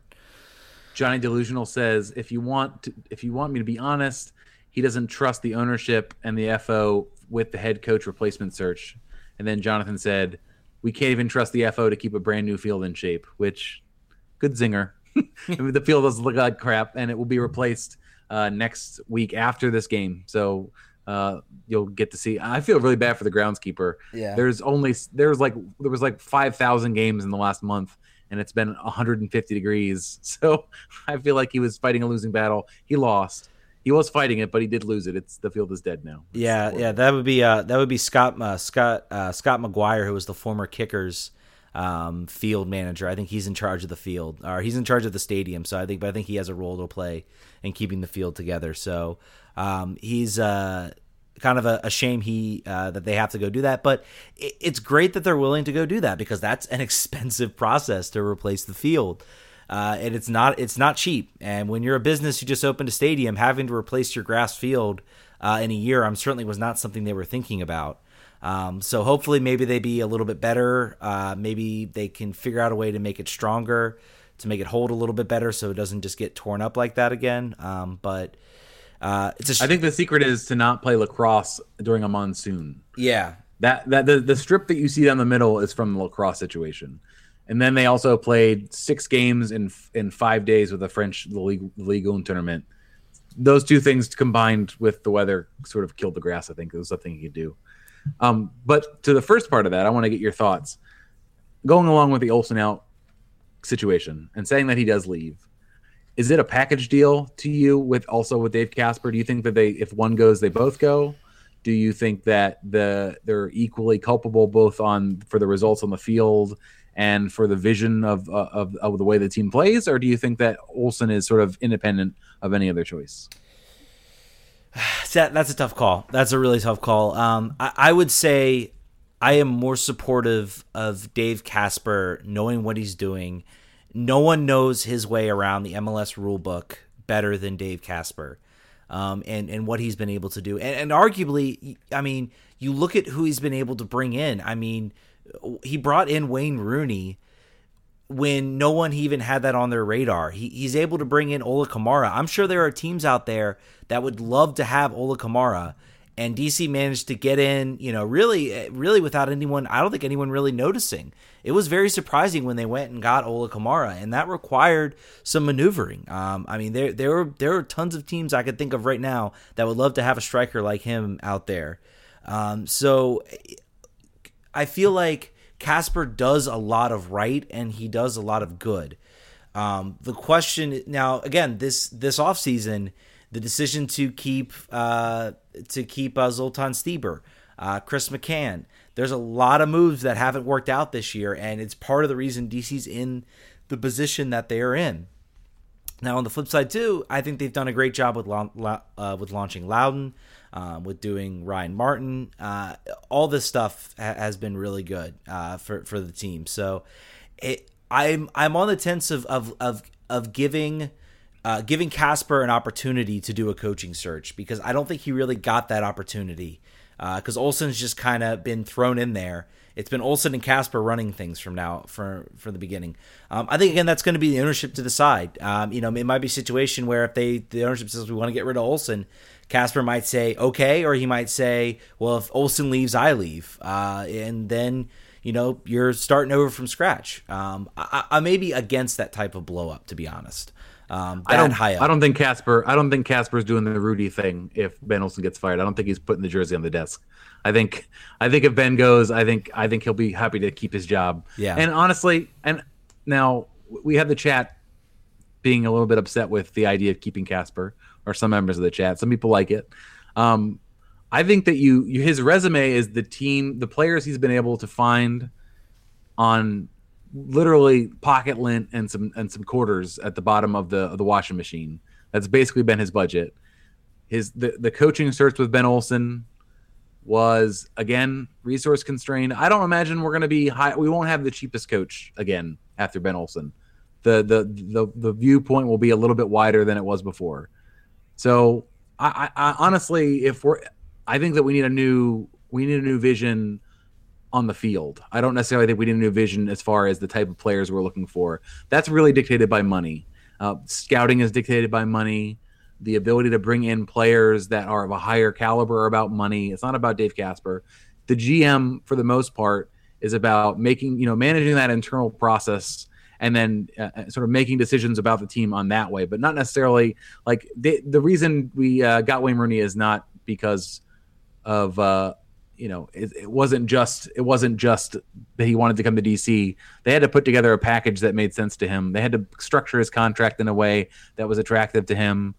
Johnny Delusional says, if you want to, if you want me to be honest, he doesn't trust the ownership and the FO with the head coach replacement search. And then Jonathan said, we can't even trust the FO to keep a brand new field in shape, which good zinger. *laughs* I mean, the field doesn't look like crap and it will be replaced uh, next week after this game. So uh, you'll get to see. I feel really bad for the groundskeeper. Yeah. There's only there's like there was like five thousand games in the last month, and it's been 150 degrees. *laughs* So I feel like he was fighting a losing battle. He lost. He was fighting it, but he did lose it. It's the field is dead now. Yeah, yeah, that would be uh, that would be Scott uh, Scott uh, Scott McGuire, who was the former Kickers um, field manager. I think he's in charge of the field, or he's in charge of the stadium. So I think, but I think he has a role to play in keeping the field together. So um, he's uh, kind of a, a shame he uh, that they have to go do that. But it, it's great that they're willing to go do that because that's an *laughs* expensive process to replace the field. Uh, and it's not it's not cheap. And when you're a business who just opened a stadium, having to replace your grass field uh, in a year, I'm certainly was not something they were thinking about. Um, so hopefully, maybe they be a little bit better. Uh, maybe they can figure out a way to make it stronger, to make it hold a little bit better, so it doesn't just get torn up like that again. Um, but uh, it's a sh- I think the secret is to not play lacrosse during a monsoon. yeah, That that the, the strip that you see down the middle is from the lacrosse situation, and then they also played six games in in five days with the French league 1 tournament. Those two things combined with the weather sort of killed the grass. I think it was something you could do. Um, but to the first part of that, I want to get your thoughts. Going along with the Olsen out situation and saying that he does leave, is it a package deal to you with also with Dave Kasper? Do you think that they if one goes, they both go? Do you think that the they're equally culpable both on for the results on the field and for the vision of uh, of, of the way the team plays, or do you think that Olsen is sort of independent of any other choice? *sighs* that, that's a tough call. That's a really tough call. Um, I, I would say I am more supportive of Dave Kasper knowing what he's doing. No one knows his way around the MLS rulebook better than Dave Kasper. Um, and and what he's been able to do, and, and arguably, I mean, you look at who he's been able to bring in. I mean, he brought in Wayne Rooney when no one even had that on their radar. He, he's able to bring in Ola Kamara. I'm sure there are teams out there that would love to have Ola Kamara, and DC managed to get in, you know, really, really without anyone. I don't think anyone really noticing. It was very surprising when they went and got Ola Kamara, and that required some maneuvering. Um, I mean, there there are there are tons of teams I could think of right now that would love to have a striker like him out there. Um, so I feel like Kasper does a lot of right and he does a lot of good. Um, the question now, again, this this offseason, the decision to keep uh, to keep uh, Zoltan Stieber, uh, Chris McCann. There's a lot of moves that haven't worked out this year, and it's part of the reason DC's in the position that they are in. Now, on the flip side, too, I think they've done a great job with uh, with launching Loudoun, um, with doing Ryan Martin. Uh, all this stuff ha- has been really good uh, for for the team. So, it, I'm I'm on the tense of of of of giving. Uh, giving Kasper an opportunity to do a coaching search because I don't think he really got that opportunity because uh, Olsen's just kind of been thrown in there. It's been Olsen and Kasper running things from now for for the beginning. Um, I think again that's going to be the ownership to decide. Um, you know, it might be a situation where if they the ownership says we want to get rid of Olsen, Kasper might say okay, or he might say, well, if Olsen leaves, I leave, uh, and then you know you're starting over from scratch. Um, I, I may be against that type of blow up, to be honest. Um, I don't. I don't think Kasper. I don't think Kasper's doing the Rudy thing. If Ben Olsen gets fired, I don't think he's putting the jersey on the desk. I think. I think if Ben goes, I think. I think he'll be happy to keep his job. Yeah. And honestly, and now we have the chat being a little bit upset with the idea of keeping Kasper, or some members of the chat. Some people like it. Um, I think that you, you his resume is the team, the players he's been able to find on literally pocket lint and some and some quarters at the bottom of the of the washing machine. That's basically been his budget. His the, the coaching search with Ben Olsen was again resource constrained. I don't imagine we're going to be high. We won't have the cheapest coach again after Ben Olsen. The, the the the viewpoint will be a little bit wider than it was before. So I, I, I honestly, if we're, I think that we need a new we need a new vision on the field. I don't necessarily think we need a new vision as far as the type of players we're looking for. That's really dictated by money. Uh, scouting is dictated by money. The ability to bring in players that are of a higher caliber are about money. It's not about Dave Kasper. The GM, for the most part, is about making you know managing that internal process and then uh, uh, sort of making decisions about the team on that way, but not necessarily like the reason we uh, got Wayne Rooney is not because of uh, you know it, it, wasn't just it wasn't just that he wanted to come to DC. They had to put together a package that made sense to him. They had to structure his contract in a way that was attractive to him.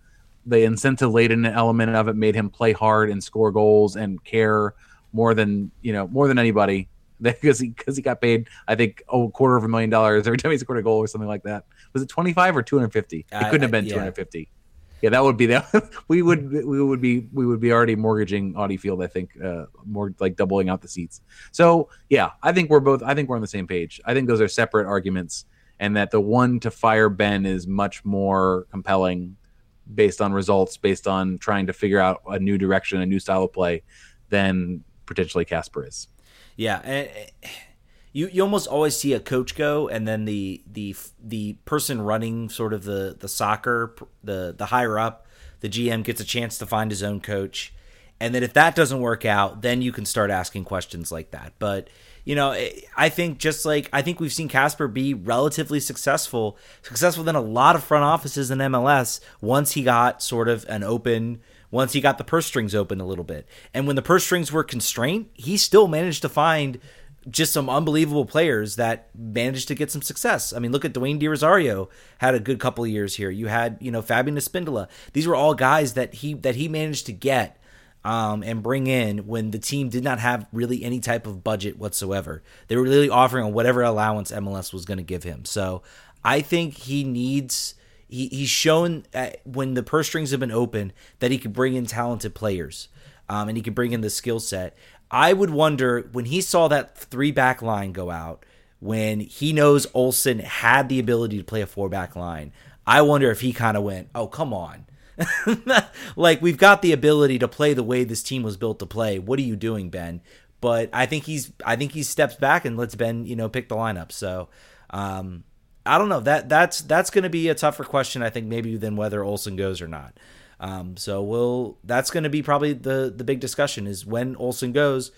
The incentive laden element of it made him play hard and score goals and care more than you know more than anybody *laughs* because he because he got paid I think oh a quarter of a million dollars every time he scored a goal or something like that. Was it twenty five or two hundred fifty? It couldn't have been two hundred fifty. Yeah, that would be that. *laughs* we would we would be we would be already mortgaging Audi Field. I think uh, more like doubling out the seats. So yeah, I think we're both. I think we're on the same page. I think those are separate arguments, and that the one to fire Ben is much more compelling, based on results, based on trying to figure out a new direction, a new style of play, than potentially Kasper is. Yeah, and you you almost always see a coach go, and then the the the person running sort of the the soccer, the the higher up, the GM gets a chance to find his own coach, and then if that doesn't work out, then you can start asking questions like that. But you know, eh, I think just like I think we've seen Kasper be relatively successful, successful than a lot of front offices in MLS once he got sort of an open once he got the purse strings open a little bit. And when the purse strings were constrained, he still managed to find just some unbelievable players that managed to get some success. I mean, look at Dwayne De Rosario had a good couple of years here. You had, you know, Fabian Espindola. These were all guys that he that he managed to get um, and bring in when the team did not have really any type of budget whatsoever. They were really offering on whatever allowance MLS was going to give him. So I think he needs he, he's shown when the purse strings have been open that he could bring in talented players um, and he could bring in the skill set. I would wonder when he saw that three back line go out, when he knows Olsen had the ability to play a four back line. I wonder if he kind of went, "Oh, come on." *laughs* like we've got the ability to play the way this team was built to play. What are you doing, Ben? But I think he's I think he steps back and lets Ben, you know, pick the lineup. So um I don't know. That that's that's going to be a tougher question I think maybe than whether Olsen goes or not. Um so we'll that's going to be probably the the big discussion is when Olsen goes.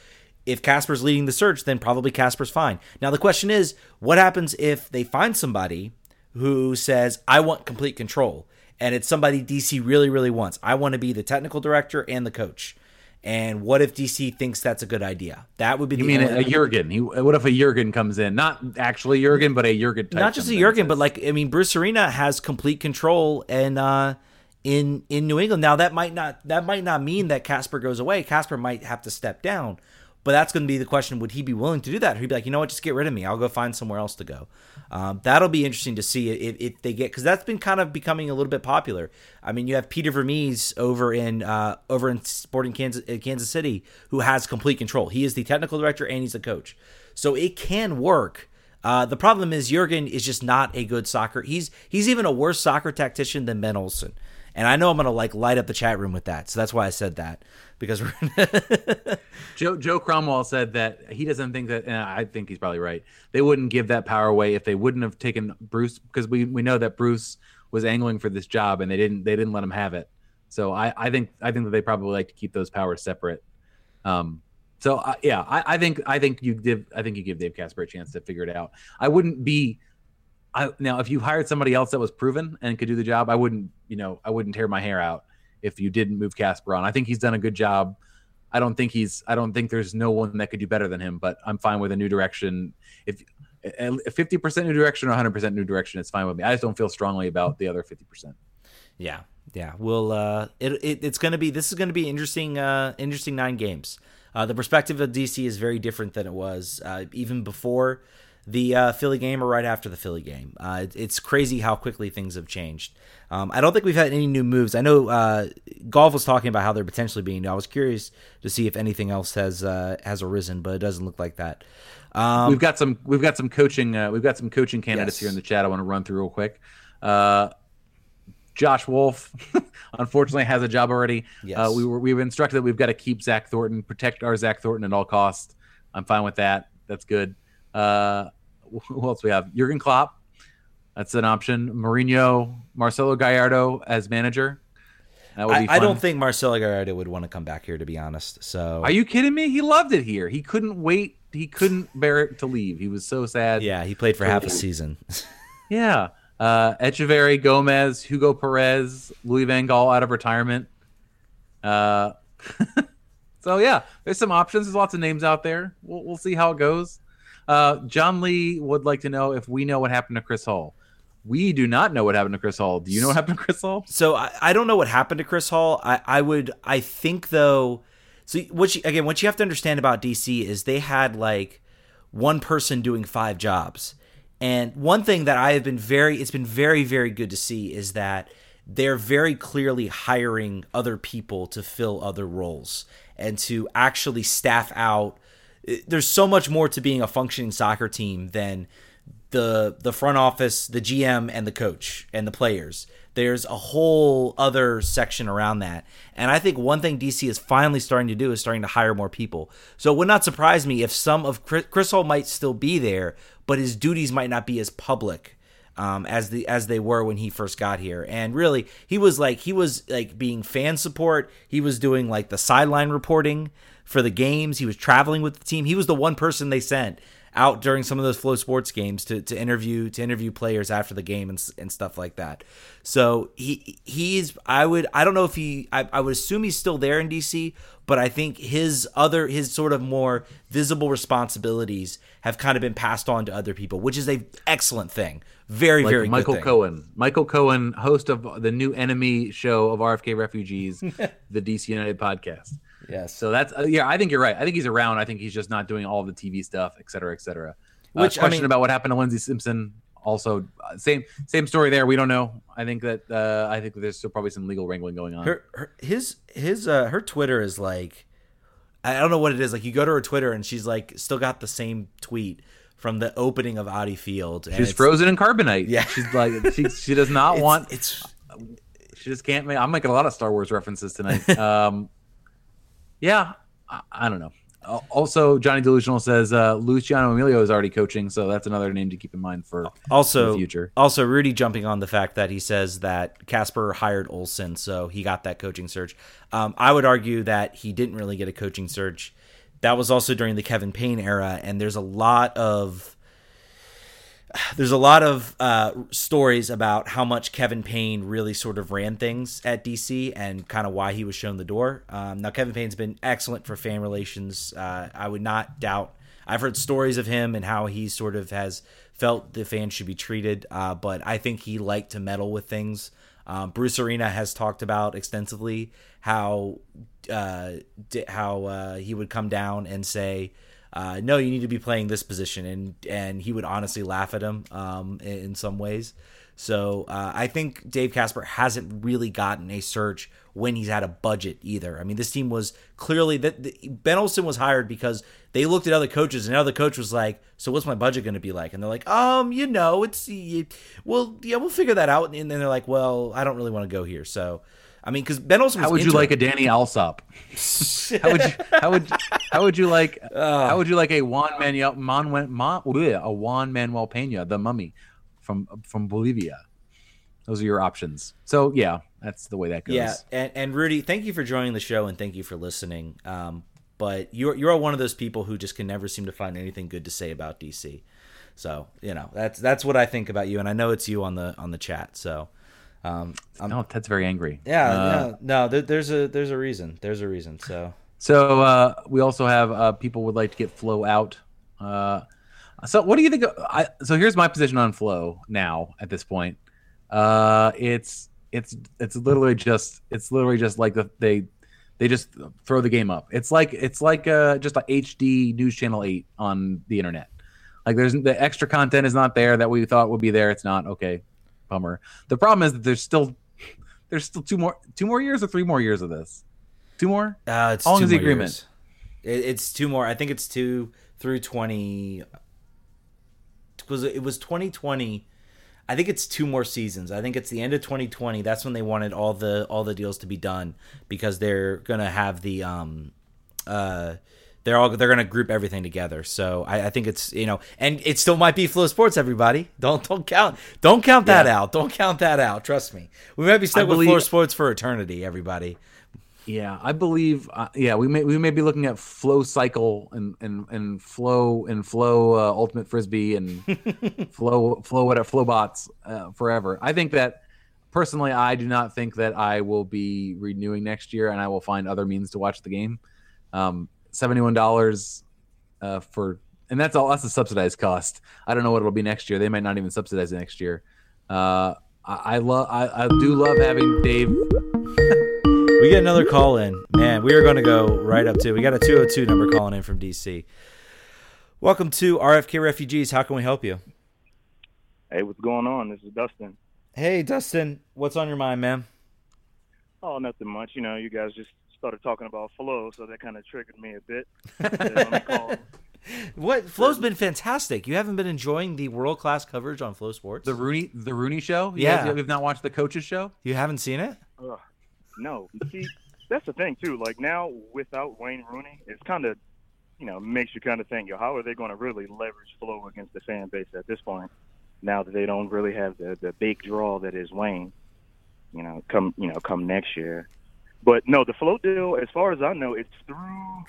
If Kasper's leading the search, then probably Kasper's fine. Now the question is, what happens if they find somebody who says, "I want complete control," and it's somebody DC really, really wants. I want to be the technical director and the coach. And what if DC thinks that's a good idea? That would be. You mean only- a Jurgen? He, what if a Jurgen comes in? Not actually Jurgen, but a Jurgen. Type not just a. Jurgen, but like I mean, Bruce Arena has complete control and uh, in in New England. Now that might not that might not mean that Kasper goes away. Kasper might have to step down, but that's going to be the question: Would he be willing to do that? He'd be like, you know what, just get rid of me. I'll go find somewhere else to go. Um, that'll be interesting to see if, if they get because that's been kind of becoming a little bit popular. I mean, you have Peter Vermes over in uh, over in Sporting Kansas uh, Kansas City who has complete control. He is the technical director and he's the coach, so it can work. Uh, the problem is Jurgen is just not a good soccer. He's he's even a worse soccer tactician than Ben Olsen, and I know I'm gonna like light up the chat room with that. So that's why I said that because *laughs* Joe Joe Cromwell said that he doesn't think that, and I think he's probably right. They wouldn't give that power away if they wouldn't have taken Bruce because we we know that Bruce was angling for this job and they didn't they didn't let him have it. So I I think I think that they probably like to keep those powers separate. Um. So uh, yeah, I, I think I think you give I think you give Dave Kasper a chance to figure it out. I wouldn't be. I, now, if you hired somebody else that was proven and could do the job, I wouldn't, you know, I wouldn't tear my hair out if you didn't move Kasper on. I think he's done a good job. I don't think he's. I don't think there's no one that could do better than him. But I'm fine with a new direction. If fifty percent new direction or 100 percent new direction, it's fine with me. I just don't feel strongly about the other fifty percent. Yeah, yeah. Well, uh, it, it it's going to be this is going to be interesting. Uh, interesting nine games. Uh, the perspective of DC is very different than it was uh, even before the uh, Philly game or right after the Philly game. Uh, it, it's crazy how quickly things have changed. Um, I don't think we've had any new moves. I know uh, Goff was talking about how they're potentially being. I was curious to see if anything else has uh, has arisen, but it doesn't look like that. Um, we've got some. We've got some coaching. Uh, we've got some coaching candidates Yes. here in the chat. I want to run through real quick. Uh, Josh Wolff, *laughs* unfortunately, has a job already. Yes. Uh, we were we were instructed that we've got to keep Zach Thornton, protect our Zach Thornton at all costs. I'm fine with that. That's good. Uh, *laughs* who else we have? Jurgen Klopp. That's an option. Mourinho, Marcelo Gallardo as manager. That would I, be I don't think Marcelo Gallardo would want to come back here, to be honest. So Are you kidding me? He loved it here. He couldn't wait. He couldn't bear it to leave. He was so sad. Yeah, he played for half a season. *laughs* Yeah. Uh, Etcheverry, Gomez, Hugo Perez, Louis Van Gaal out of retirement. Uh, *laughs* so yeah, there's some options. There's lots of names out there. We'll, we'll see how it goes. Uh, John Lee would like to know if we know what happened to Chris Hall. We do not know what happened to Chris Hall. Do you know what happened to Chris Hall? So I, I don't know what happened to Chris Hall. I, I would I think though. So what you, again, what you have to understand about DC is they had like one person doing five jobs, and one thing that I have been very it's been very very good to see is that they're very clearly hiring other people to fill other roles and to actually staff out. There's so much more to being a functioning soccer team than the the front office, the GM and the coach and the players. There's a whole other section around that. And I think one thing DC is finally starting to do is starting to hire more people. So it would not surprise me if some of Chris, Chris Hall might still be there, but his duties might not be as public um, as the as they were when he first got here. And really, he was like he was like being fan support. He was doing like the sideline reporting for the games. He was traveling with the team. He was the one person they sent out during some of those Flo Sports games to, to interview to interview players after the game and, and stuff like that so he he's i would i don't know if he I, I would assume he's still there in dc but i think his other his sort of more visible responsibilities have kind of been passed on to other people which is a excellent thing very Like very good Michael. Cohen. Michael Cohen, host of the new enemy show of RFK refugees, *laughs* the DC United podcast. Yes. So that's uh, yeah. I think you're right. I think he's around. I think he's just not doing all the TV stuff, et cetera, et cetera. Uh, Which, I question mean- about what happened to Lindsey Simpson. Also, uh, same same story there. We don't know. I think that uh, I think there's still probably some legal wrangling going on. her, her his his uh her twitter is like i don't know what it is like you go to her twitter and she's like still got the same tweet from the opening of Audi Field. and She's frozen in carbonite. Yeah. she's like she she does not *laughs* It's- want. It's She just can't make. I'm making a lot of Star Wars references tonight. *laughs* um, yeah, I, I don't know. Also, Johnny Delusional says uh, Luciano Emilio is already coaching, so that's another name to keep in mind for also the future. Also, Rudy jumping on the fact that he says that Kasper hired Olsen, so he got that coaching search. Um, I would argue that he didn't really get a coaching search. That was also during the Kevin Payne era, and there's a lot of *sighs* there's a lot of uh, stories about how much Kevin Payne really sort of ran things at DC and kind of why he was shown the door. Um, now, Kevin Payne's been excellent for fan relations. Uh, I would not doubt. I've heard stories of him and how he sort of has felt the fans should be treated, uh, but I think he liked to meddle with things. Um, Bruce Arena has talked about extensively how uh, how uh, he would come down and say, uh, "No, you need to be playing this position," and and he would honestly laugh at him um, in, in some ways. So uh, I think Dave Kasper hasn't really gotten a search when he's had a budget either. I mean, this team was clearly that Ben Olsen was hired because they looked at other coaches, and other coach was like, "So what's my budget going to be like?" And they're like, "Um, you know, it's well, yeah, we'll figure that out." And then they're like, "Well, I don't really want to go here." So, I mean, because Ben Olsen, was How would you interim. like a Danny Alsop? how would you how would how would you like Uh. how would you like a Juan Manuel Manuel Mon, bleh, a Juan Manuel Pena, the mummy from from Bolivia? Those are your options. So yeah, that's the way that goes. Yeah, and, and Rudy, thank you for joining the show and thank you for listening. Um, but you're you're one of those people who just can never seem to find anything good to say about DC. So you know that's that's what I think about you, and I know it's you on the on the chat. So um, I'm, no, Ted's very angry. yeah, Uh, no, no, there, there's a there's a reason. There's a reason. So So uh, we also have uh, people would like to get Flo out. Uh, so what do you think? Of, I, so here's my position on Flo now at this point. Uh, it's it's it's literally just it's literally just like the, they they just throw the game up. It's like it's like uh, just a HD News Channel eight on the internet. Like there's the extra content is not there that we thought would be there. It's not okay. Bummer. The problem is that there's still there's still two more two more years or three more years of this. Two more. uh, it's How long two is the agreement? It, it's two more. I think it's two through twenty. Because it was twenty twenty. I think it's two more seasons. I think it's the end of 2020. That's when they wanted all the all the deals to be done because they're gonna have the um uh they're all they're gonna group everything together. So I, I think it's you know and it still might be Flo Sports. Everybody don't don't count don't count that Yeah. out. Don't count that out. Trust me. We might be stuck I with believe- Flo Sports for eternity. Everybody. Yeah, I believe. Uh, yeah, we may we may be looking at flow cycle and and and flow and flow uh, ultimate frisbee and *laughs* flow flow whatever flow bots uh, forever. I think that personally, I do not think that I will be renewing next year, and I will find other means to watch the game. Um, Seventy one dollars uh, for and that's all. That's a subsidized cost. I don't know what it'll be next year. They might not even subsidize it next year. Uh, I, I love. I, I do love having Dave. *laughs* We get another call in. Man, we are going to go right up to. We got a 202 number calling in from DC. Welcome to RFK Refugees. How can we help you? Hey, what's going on? This is Dustin. Hey, Dustin. What's on your mind, man? Oh, nothing much. You know, you guys just started talking about Flo, so that kind of triggered me a bit. *laughs* Said, let me call. What Flo's been fantastic. You haven't been enjoying the world class coverage on Flo Sports. The Rooney, the Rooney show. You Yeah. guys have not watched the coaches show. You haven't seen it? Ugh, no, see, that's the thing too. Like now, without Wayne Rooney, it's kind of, you know, makes you kind of think, yo, how are they going to really leverage Flo against the fan base at this point? Now that they don't really have the the big draw that is Wayne, you know, come you know come next year. But no, the float deal, as far as I know, it's through.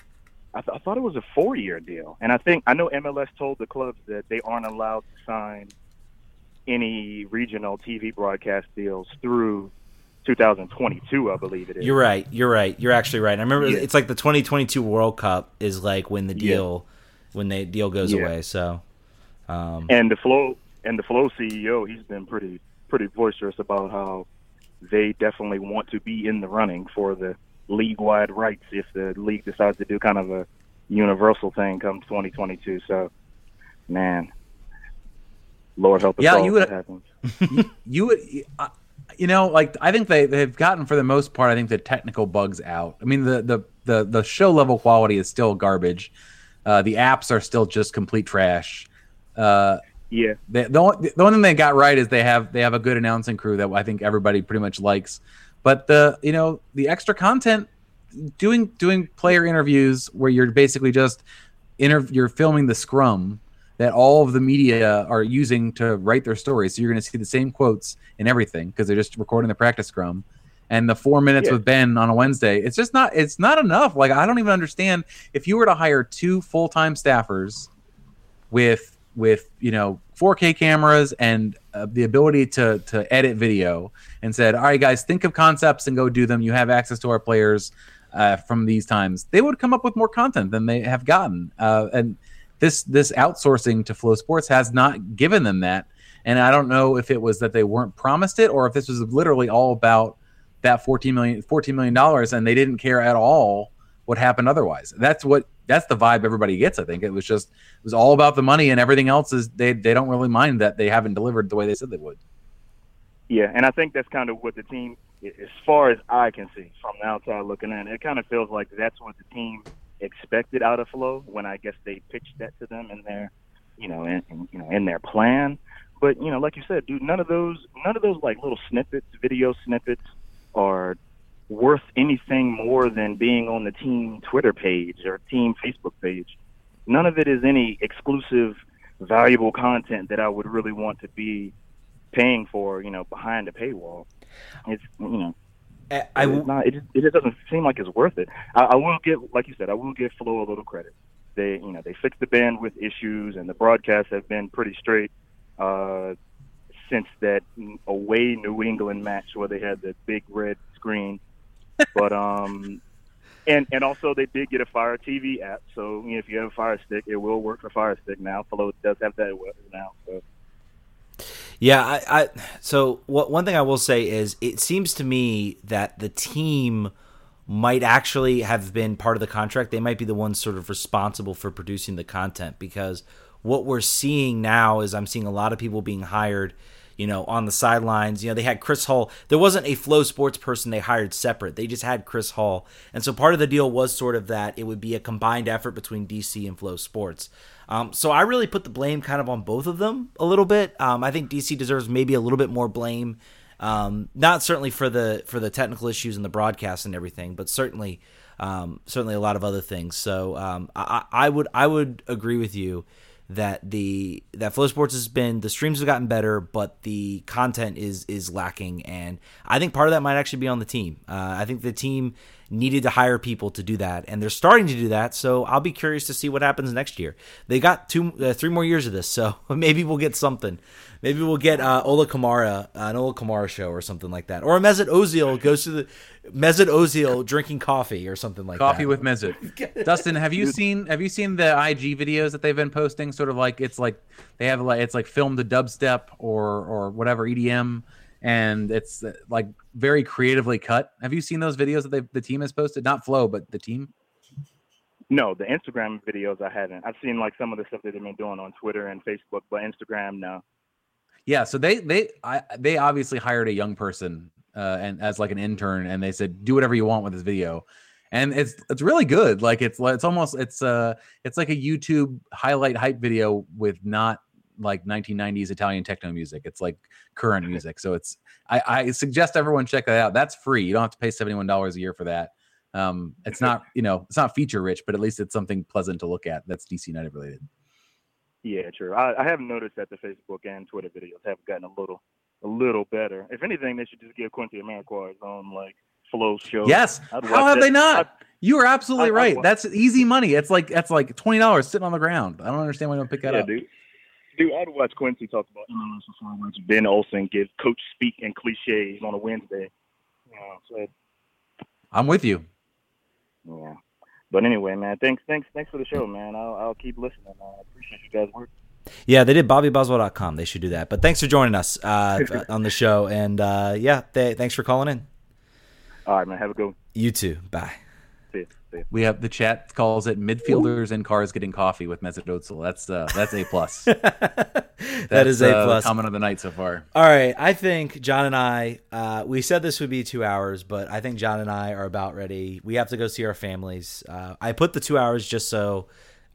I, th- I thought it was a four-year deal, and I think I know MLS told the clubs that they aren't allowed to sign any regional TV broadcast deals through 2022, I believe it is. You're right. You're right. You're actually right. I remember Yeah. it's like the 2022 World Cup is like when the Yeah. deal when the deal goes Yeah. away. So, um, And the Flo and the Flo CEO, he's been pretty pretty boisterous about how they definitely want to be in the running for the league-wide rights if the league decides to do kind of a universal thing come 2022. So, man, Lord help us Yeah, all you if would- that happens. *laughs* You would, uh, you know, like I think they they've gotten for the most part. I think the technical bugs out. I mean, the the the the show level quality is still garbage. Uh, the apps are still just complete trash. Uh, yeah. They, the, only, the only thing they got right is they have they have a good announcing crew that I think everybody pretty much likes. But the you know the extra content, doing doing player interviews where you're basically just inter- you're filming the scrum that all of the media are using to write their stories. So you're going to see the same quotes and everything because they're just recording the practice scrum. And the four minutes Yeah. with Ben on a Wednesday, it's just not it's not enough. Like I don't even understand if you were to hire two full time staffers with with you know 4K cameras and uh, the ability to to edit video and said, "All right, guys, think of concepts and go do them. You have access to our players uh, from these times." They would come up with more content than they have gotten. Uh, and this this outsourcing to Flo Sports has not given them that. And I don't know if it was that they weren't promised it or if this was literally all about that 14 million 14 million dollars and they didn't care at all what happened otherwise. That's what that's the vibe everybody gets. I think it was just it was all about the money and everything else is they they don't really mind that they haven't delivered the way they said they would. Yeah, and I think that's kind of what the team, as far as I can see from the outside looking in, it kind of feels like that's what the team expected out of Flo when I guess they pitched that to them in their, you know, in, in you know in their plan. But you know, like you said, dude, none of those, none of those like little snippets, video snippets, are worth anything more than being on the team Twitter page or team Facebook page. None of it is any exclusive, valuable content that I would really want to be paying for, you know, behind a paywall. It's you know, I it's not, it, just, it just doesn't seem like it's worth it. I, I will give, like you said, I will give Flo a little credit. They, you know, they fixed the bandwidth issues, and the broadcasts have been pretty straight uh, since that away New England match where they had the big red screen. But um, and and also they did get a Fire TV app, so you know, if you have a Fire Stick, it will work for Fire Stick now. Flo does have that now. So. Yeah, I, I so what one thing I will say is it seems to me that the team might actually have been part of the contract. They might be the ones sort of responsible for producing the content because what we're seeing now is I'm seeing a lot of people being hired, you know, on the sidelines. You know, they had Chris Hall. There wasn't a Flo Sports person they hired separate. They just had Chris Hall. And so part of the deal was sort of that it would be a combined effort between DC and Flo Sports. Um, so I really put the blame kind of on both of them a little bit. Um, I think DC deserves maybe a little bit more blame. Um, not certainly for the for the technical issues and the broadcast and everything, but certainly um, certainly a lot of other things. So um, I, I would I would agree with you that the that Flo Sports has been the streams have gotten better, but the content is is lacking, and I think part of that might actually be on the team. Uh, I think the team needed to hire people to do that, and they're starting to do that. So I'll be curious to see what happens next year. They got two, uh, three more years of this, *laughs* so maybe we'll get something. Maybe we'll get uh, Ola Kamara, uh, an Ola Kamara show or something like that, or Mesut Ozil goes to the Mesut Ozil drinking coffee or something like Coffee that. with Mesut. *laughs* Dustin, have you seen have you seen the IG videos that they've been posting? Sort of like it's like they have like it's like filmed to dubstep or or whatever EDM, and it's uh, like very creatively cut. Have you seen those videos that the team has posted? Not Flo, but the team. No, the Instagram videos I haven't. I've seen like some of the stuff that they've been doing on Twitter and Facebook, but Instagram, no. Yeah, so they they I, they obviously hired a young person uh, and as like an intern, and they said do whatever you want with this video, and it's it's really good. Like it's it's almost it's uh it's like a YouTube highlight hype video with not like 1990s Italian techno music. It's like current music. So it's I, I suggest everyone check that out. That's free. You don't have to pay seventy one dollars a year for that. Um, it's not *laughs* you know it's not feature rich, but at least it's something pleasant to look at. That's DC United related. Yeah, true. I, I have noticed that the Facebook and Twitter videos have gotten a little, a little better. If anything, they should just give Quincy Amarikwa his own like Flo show. Yes. I'd How have that. they not? I'd- you are absolutely I- I right. That's easy money. It's like that's like twenty dollars sitting on the ground. I don't understand why you don't pick that yeah, up. dude. Dude, I'd watch Quincy talk about MLS before I watch Ben Olsen give coach speak and cliches on a Wednesday. You know, so I'm with you. yeah. But anyway, man, thanks, thanks, thanks for the show, man. I'll, I'll keep listening. I appreciate you guys' work. Yeah, they did BobbyBoswell.com. They should do that. But thanks for joining us uh, *laughs* on the show, and uh, yeah, th- thanks for calling in. All right, man. Have a good one. You too. Bye. See ya. See ya. We have the chat calls it midfielders in cars getting coffee with Mesut Ozil. That's uh, that's a plus. *laughs* That is A uh, plus. comment of the night so far. All right, I think John and I, uh, we said this would be two hours, but I think John and I are about ready. We have to go see our families. Uh, I put the two hours just so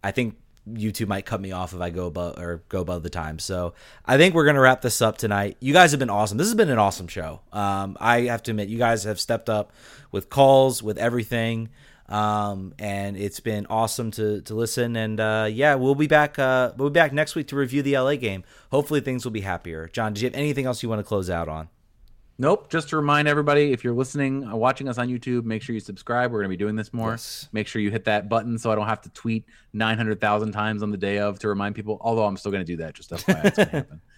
I think YouTube might cut me off if I go above or go above the time. So I think we're gonna wrap this up tonight. You guys have been awesome. This has been an awesome show. Um, I have to admit, you guys have stepped up with calls, with everything, um, and it's been awesome to to listen. And uh, yeah, we'll be back. Uh, we'll be back next week to review the LA game. Hopefully, things will be happier. John, do you have anything else you want to close out on? Nope. Just to remind everybody, if you're listening, uh, watching us on YouTube, make sure you subscribe. We're going to be doing this more. Yes. Make sure you hit that button so I don't have to tweet 900,000 times on the day of to remind people. Although I'm still going to do that. Just FYI, it's going to happen. *laughs*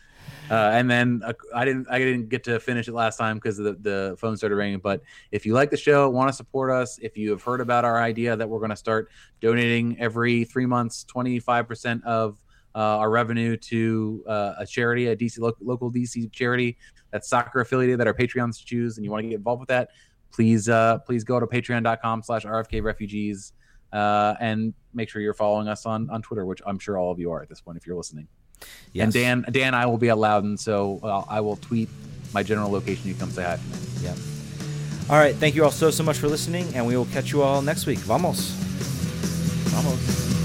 Uh, and then uh, I didn't I didn't get to finish it last time because the, the phone started ringing. But if you like the show, want to support us, if you have heard about our idea that we're going to start donating every three months, 25% of uh, our revenue to uh, a charity, a DC lo- local DC charity that's soccer affiliated that our Patreons choose, and you want to get involved with that, please uh, please go to patreon.com slash RFK refugees uh, and make sure you're following us on, on Twitter, which I'm sure all of you are at this point if you're listening. Yes. And Dan, Dan, I will be at Loudoun, so uh, I will tweet my general location. You come say hi to me. Yeah. All right. Thank you all so so much for listening, and we will catch you all next week. Vamos. Vamos.